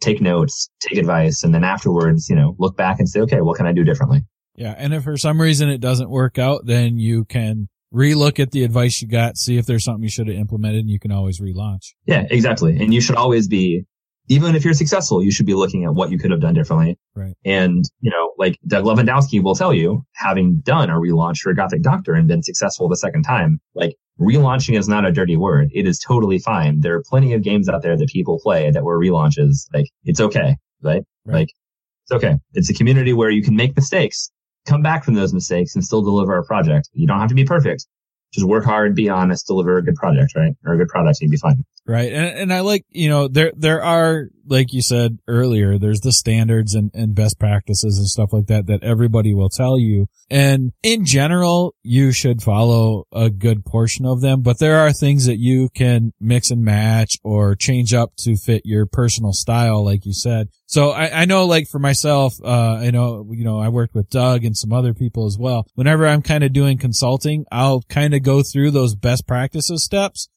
take notes, take advice, and then afterwards, you know, look back and say, okay, what can I do differently? Yeah. And if for some reason it doesn't work out, then you can relook at the advice you got, see if there's something you should have implemented and you can always relaunch. Yeah, exactly. And you should always be, even if you're successful, you should be looking at what you could have done differently. Right. And, you know, like Doug Lewandowski will tell you, having done a relaunch for Gothic Doctor and been successful the second time, like relaunching is not a dirty word. It is totally fine. There are plenty of games out there that people play that were relaunches. Like, it's okay, right? Right. Like, it's okay. It's a community where you can make mistakes, come back from those mistakes and still deliver a project. You don't have to be perfect. Just work hard, be honest, deliver a good project, right? Or a good product, you'd be fine. Right. And, and I like, you know, there, there are, like you said earlier, there's the standards and, and best practices and stuff like that that everybody will tell you. And in general, you should follow a good portion of them, but there are things that you can mix and match or change up to fit your personal style, like you said. So I, I know like for myself, uh, I know, you know, I worked with Doug and some other people as well. Whenever I'm kind of doing consulting, I'll kind of go through those best practices steps.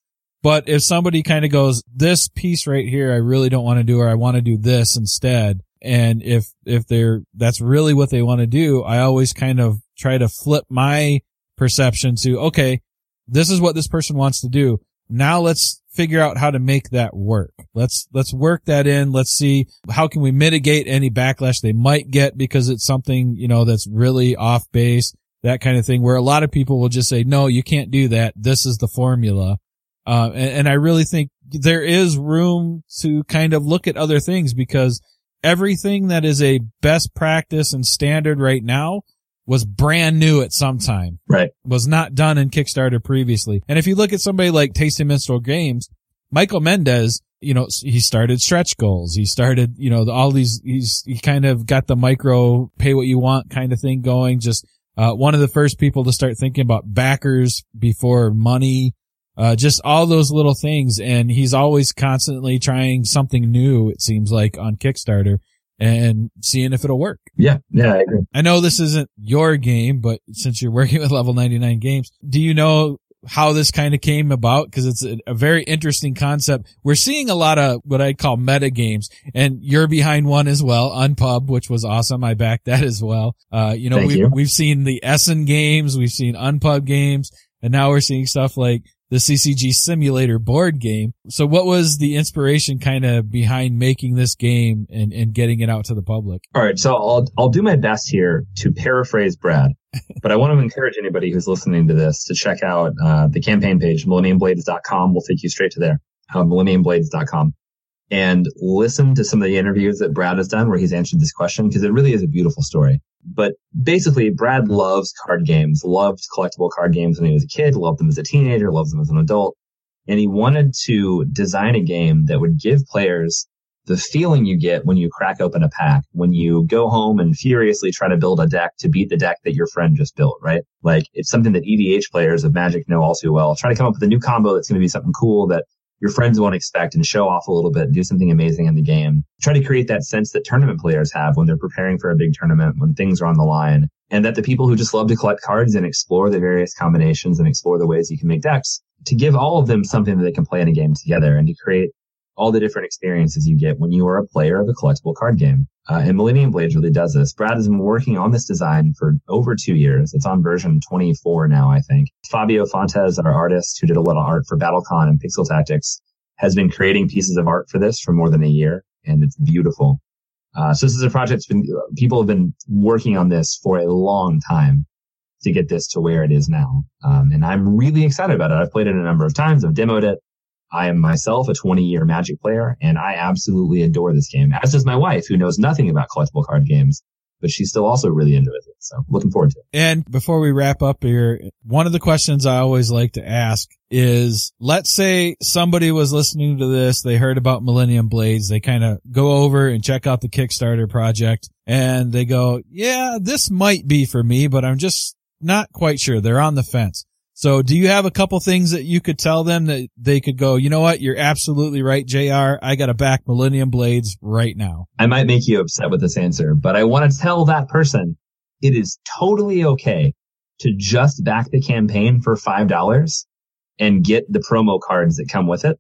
But if somebody kind of goes, this piece right here, I really don't want to do, or I want to do this instead. And if, if they're, that's really what they want to do, I always kind of try to flip my perception to, okay, this is what this person wants to do. Now let's figure out how to make that work. Let's, let's work that in. Let's see how can we mitigate any backlash they might get because it's something, you know, that's really off base, that kind of thing where a lot of people will just say, no, you can't do that. This is the formula. Uh, and, and I really think there is room to kind of look at other things because everything that is a best practice and standard right now was brand new at some time Right. was not done in Kickstarter previously. And if you look at somebody like Tasty Minstrel Games, Michael Mindes, you know, he started stretch goals. He started, you know, all these, he's, he kind of got the micro pay what you want kind of thing going. Just, uh, one of the first people to start thinking about backers before money, uh, just all those little things. And he's always constantly trying something new, it seems like on Kickstarter and seeing if it'll work. Yeah. Yeah. I agree. I know this isn't your game, but since you're working with level 99 games, do you know how this kind of came about? Cause it's a, a very interesting concept. We're seeing a lot of what I'd call meta games and you're behind one as well, Unpub, which was awesome. I backed that as well. Uh, you know, Thank we, you. we've seen the Essen games, we've seen Unpub games, and now we're seeing stuff like the CCG simulator board game. So what was the inspiration kind of behind making this game and, and getting it out to the public? All right. So I'll, I'll do my best here to paraphrase Brad, but I want to encourage anybody who's listening to this to check out, uh, the campaign page, millenniumblades.com. We'll take you straight to there, uh, millenniumblades.com and listen to some of the interviews that Brad has done where he's answered this question because it really is a beautiful story. But basically, Brad loves card games, loved collectible card games when he was a kid, loved them as a teenager, loves them as an adult. And he wanted to design a game that would give players the feeling you get when you crack open a pack, when you go home and furiously try to build a deck to beat the deck that your friend just built, right? Like it's something that EDH players of Magic know all too well. Try to come up with a new combo that's going to be something cool that your friends won't expect and show off a little bit, and do something amazing in the game. Try to create that sense that tournament players have when they're preparing for a big tournament, when things are on the line. And that the people who just love to collect cards and explore the various combinations and explore the ways you can make decks, to give all of them something that they can play in a game together and to create all the different experiences you get when you are a player of a collectible card game. Uh, and Millennium Blades really does this. Brad has been working on this design for over two years. It's on version 24 now, I think. Fabio Fontes, our artist who did a lot of art for BattleCon and Pixel Tactics, has been creating pieces of art for this for more than a year, and it's beautiful. Uh, so this is a project that's been, people have been working on this for a long time to get this to where it is now. Um, and I'm really excited about it. I've played it a number of times. I've demoed it. I am myself a 20 year Magic player and I absolutely adore this game, as does my wife, who knows nothing about collectible card games, but she's still also really into it. So looking forward to it. And before we wrap up here, one of the questions I always like to ask is, let's say somebody was listening to this, they heard about Millennium Blades, they kind of go over and check out the Kickstarter project and they go, yeah, this might be for me, but I'm just not quite sure. They're on the fence. So do you have a couple things that you could tell them that they could go, you know what? You're absolutely right, JR. I got to back Millennium Blades right now. I might make you upset with this answer, but I want to tell that person it is totally okay to just back the campaign for $5 and get the promo cards that come with it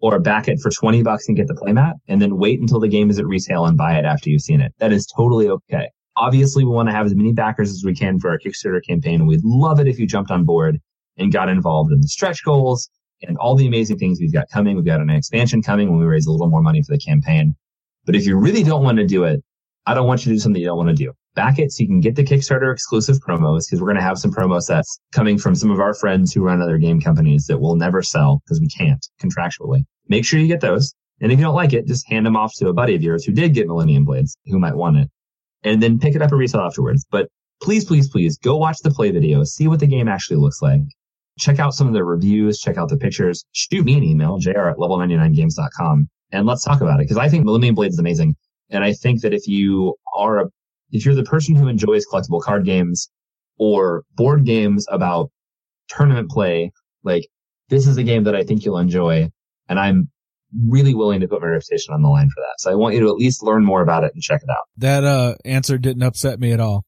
or back it for 20 bucks and get the playmat and then wait until the game is at retail and buy it after you've seen it. That is totally okay. Obviously, we want to have as many backers as we can for our Kickstarter campaign. And we'd love it if you jumped on board and got involved in the stretch goals and all the amazing things we've got coming. We've got an expansion coming when we raise a little more money for the campaign. But if you really don't want to do it, I don't want you to do something you don't want to do. Back it so you can get the Kickstarter exclusive promos because we're going to have some promo sets coming from some of our friends who run other game companies that will never sell because we can't contractually. Make sure you get those. And if you don't like it, just hand them off to a buddy of yours who did get Millennium Blades who might want it and then pick it up and resell afterwards. But please, please, please go watch the play video, see what the game actually looks like check out some of the reviews, check out the pictures, shoot me an email, jr at level99games.com, and let's talk about it. Cause I think Millennium Blade is amazing. And I think that if you are, a, if you're the person who enjoys collectible card games or board games about tournament play, like this is a game that I think you'll enjoy. And I'm really willing to put my reputation on the line for that. So I want you to at least learn more about it and check it out. That, uh, answer didn't upset me at all.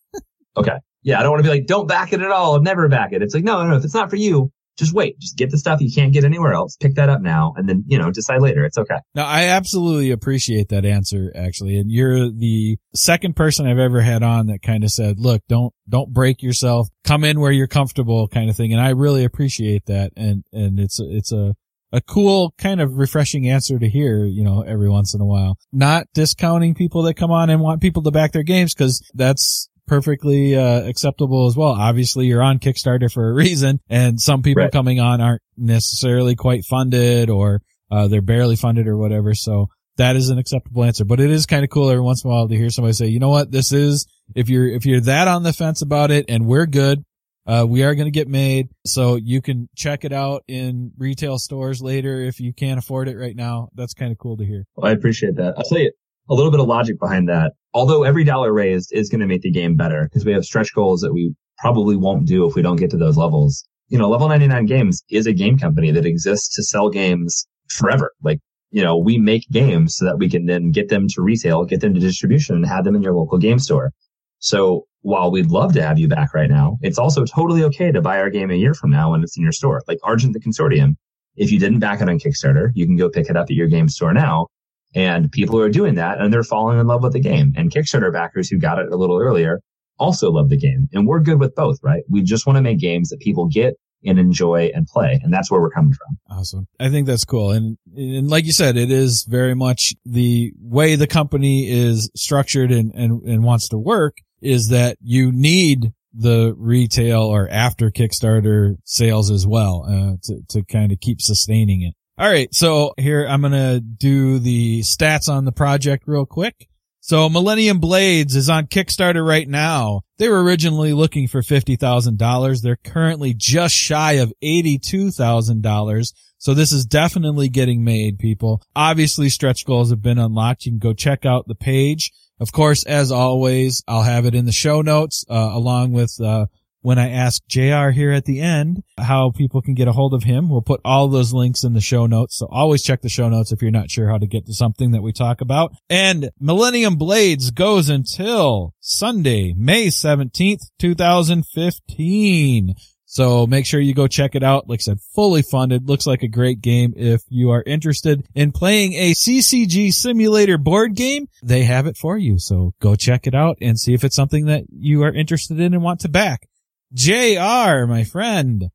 okay yeah, I don't want to be like, don't back it at all. Never back it. It's like, no, no, no, if it's not for you, just wait. Just get the stuff you can't get anywhere else. Pick that up now and then, you know, decide later. It's okay. No, I absolutely appreciate that answer, actually. And you're the second person I've ever had on that kind of said, look, don't, don't break yourself. Come in where you're comfortable kind of thing. And I really appreciate that. And, and it's, it's a, a cool kind of refreshing answer to hear, you know, every once in a while. Not discounting people that come on and want people to back their games because that's perfectly uh, acceptable as well. Obviously, you're on Kickstarter for a reason, and some people right. coming on aren't necessarily quite funded or uh, they're barely funded or whatever. So that is an acceptable answer. But it is kind of cool every once in a while to hear somebody say, you know what, this is if you're if you're that on the fence about it, and we're good. Uh, we are going to get made, so you can check it out in retail stores later if you can't afford it right now. That's kind of cool to hear. Well, I appreciate that. I'll tell you a little bit of logic behind that although every dollar raised is going to make the game better because we have stretch goals that we probably won't do if we don't get to those levels. You know, Level 99 Games is a game company that exists to sell games forever. Like, you know, we make games so that we can then get them to retail, get them to distribution and have them in your local game store. So while we'd love to have you back right now, it's also totally okay to buy our game a year from now when it's in your store. Like Argent the Consortium. If you didn't back it on Kickstarter, you can go pick it up at your game store now and people are doing that and they're falling in love with the game. And Kickstarter backers who got it a little earlier also love the game. And we're good with both, right? We just want to make games that people get and enjoy and play. And that's where we're coming from. Awesome. I think that's cool. And, and like you said, it is very much the way the company is structured and, and, and wants to work is that you need the retail or after Kickstarter sales as well, uh, to, to kind of keep sustaining it. All right. So here I'm going to do the stats on the project real quick. So Millennium Blades is on Kickstarter right now. They were originally looking for $50,000. They're currently just shy of $82,000. So this is definitely getting made, people. Obviously stretch goals have been unlocked. You can go check out the page. Of course, as always, I'll have it in the show notes, uh, along with, uh, when I ask JR here at the end how people can get a hold of him. We'll put all those links in the show notes. So always check the show notes if you're not sure how to get to something that we talk about. And Millennium Blades goes until Sunday, May 17th, 2015. So make sure you go check it out. Like I said, fully funded. Looks like a great game. If you are interested in playing a CCG simulator board game, they have it for you. So go check it out and see if it's something that you are interested in and want to back. JR, my friend,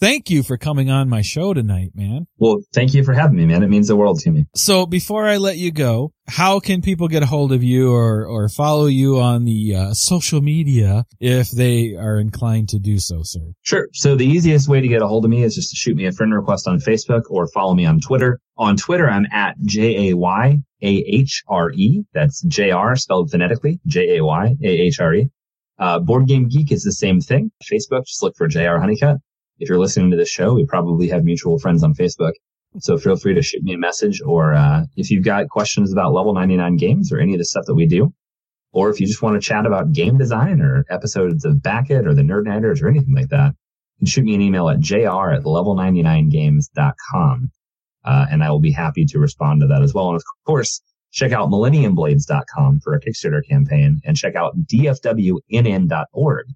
thank you for coming on my show tonight, man. Well, thank you for having me, man. It means the world to me. So before I let you go, how can people get a hold of you or, or follow you on the uh, social media if they are inclined to do so, sir? Sure. So the easiest way to get a hold of me is just to shoot me a friend request on Facebook or follow me on Twitter. On Twitter, I'm at J A Y A H R E. That's J R spelled phonetically, J A Y A H R E. Uh, Board Game Geek is the same thing. Facebook, just look for JR Honeycutt. If you're listening to this show, we probably have mutual friends on Facebook. So feel free to shoot me a message or, uh, if you've got questions about level 99 games or any of the stuff that we do, or if you just want to chat about game design or episodes of Backit or the Nerd Nighters or anything like that, you can shoot me an email at jr at level99games.com. Uh, and I will be happy to respond to that as well. And of course, check out millenniumblades.com for a Kickstarter campaign and check out dfwnn.org.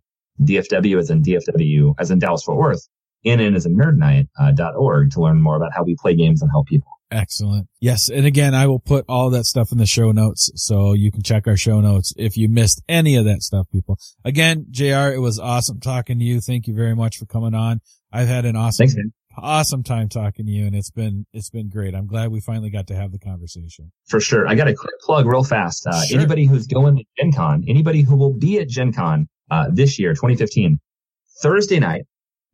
DFW as in DFW, as in Dallas Fort Worth, As in Nerd Night, uh, .org to learn more about how we play games and help people. Excellent. Yes. And again, I will put all that stuff in the show notes so you can check our show notes if you missed any of that stuff, people. Again, JR, it was awesome talking to you. Thank you very much for coming on. I've had an awesome, Thanks, awesome time talking to you and it's been, it's been great. I'm glad we finally got to have the conversation. For sure. I got a quick plug real fast. Uh, Sure. anybody who's going to Gen Con, anybody who will be at Gen Con, uh, this year, 2015, Thursday night,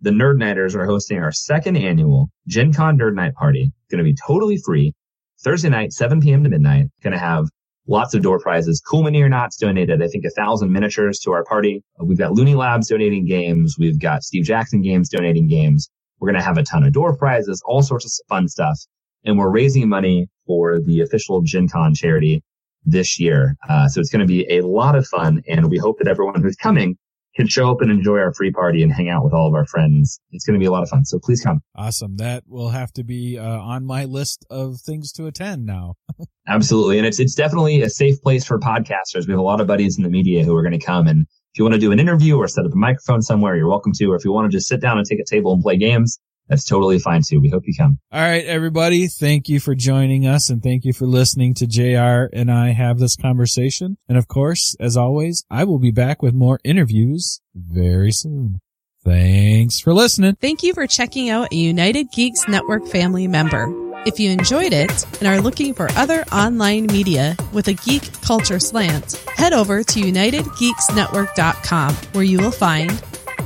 the Nerd Nighters are hosting our second annual Gen Con Nerd Night party. Going to be totally free. Thursday night, 7 p.m. to midnight. Going to have lots of door prizes. Cool Mini or donated, I think, a thousand miniatures to our party. Uh, We've got Looney Labs donating games. We've got Steve Jackson Games donating games. We're going to have a ton of door prizes, all sorts of fun stuff. And we're raising money for the official Gen Con charity this year. Uh, so it's going to be a lot of fun. And we hope that everyone who's coming can show up and enjoy our free party and hang out with all of our friends. It's going to be a lot of fun. So please come. Awesome. That will have to be uh, on my list of things to attend now. Absolutely. And it's, it's definitely a safe place for podcasters. We have a lot of buddies in the media who are going to come. And if you want to do an interview or set up a microphone somewhere, you're welcome to. Or if you want to just sit down and take a table and play games, that's totally fine too. We hope you come. All right, everybody. Thank you for joining us and thank you for listening to JR and I have this conversation. And of course, as always, I will be back with more interviews very soon. Thanks for listening. Thank you for checking out a United Geeks Network family member. If you enjoyed it and are looking for other online media with a geek culture slant, head over to UnitedGeeksNetwork.com where you will find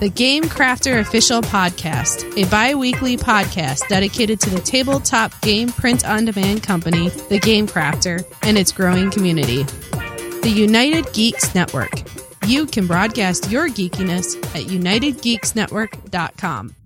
the Game Crafter Official Podcast, a bi weekly podcast dedicated to the tabletop game print on demand company, The Game Crafter, and its growing community. The United Geeks Network. You can broadcast your geekiness at UnitedGeeksNetwork.com.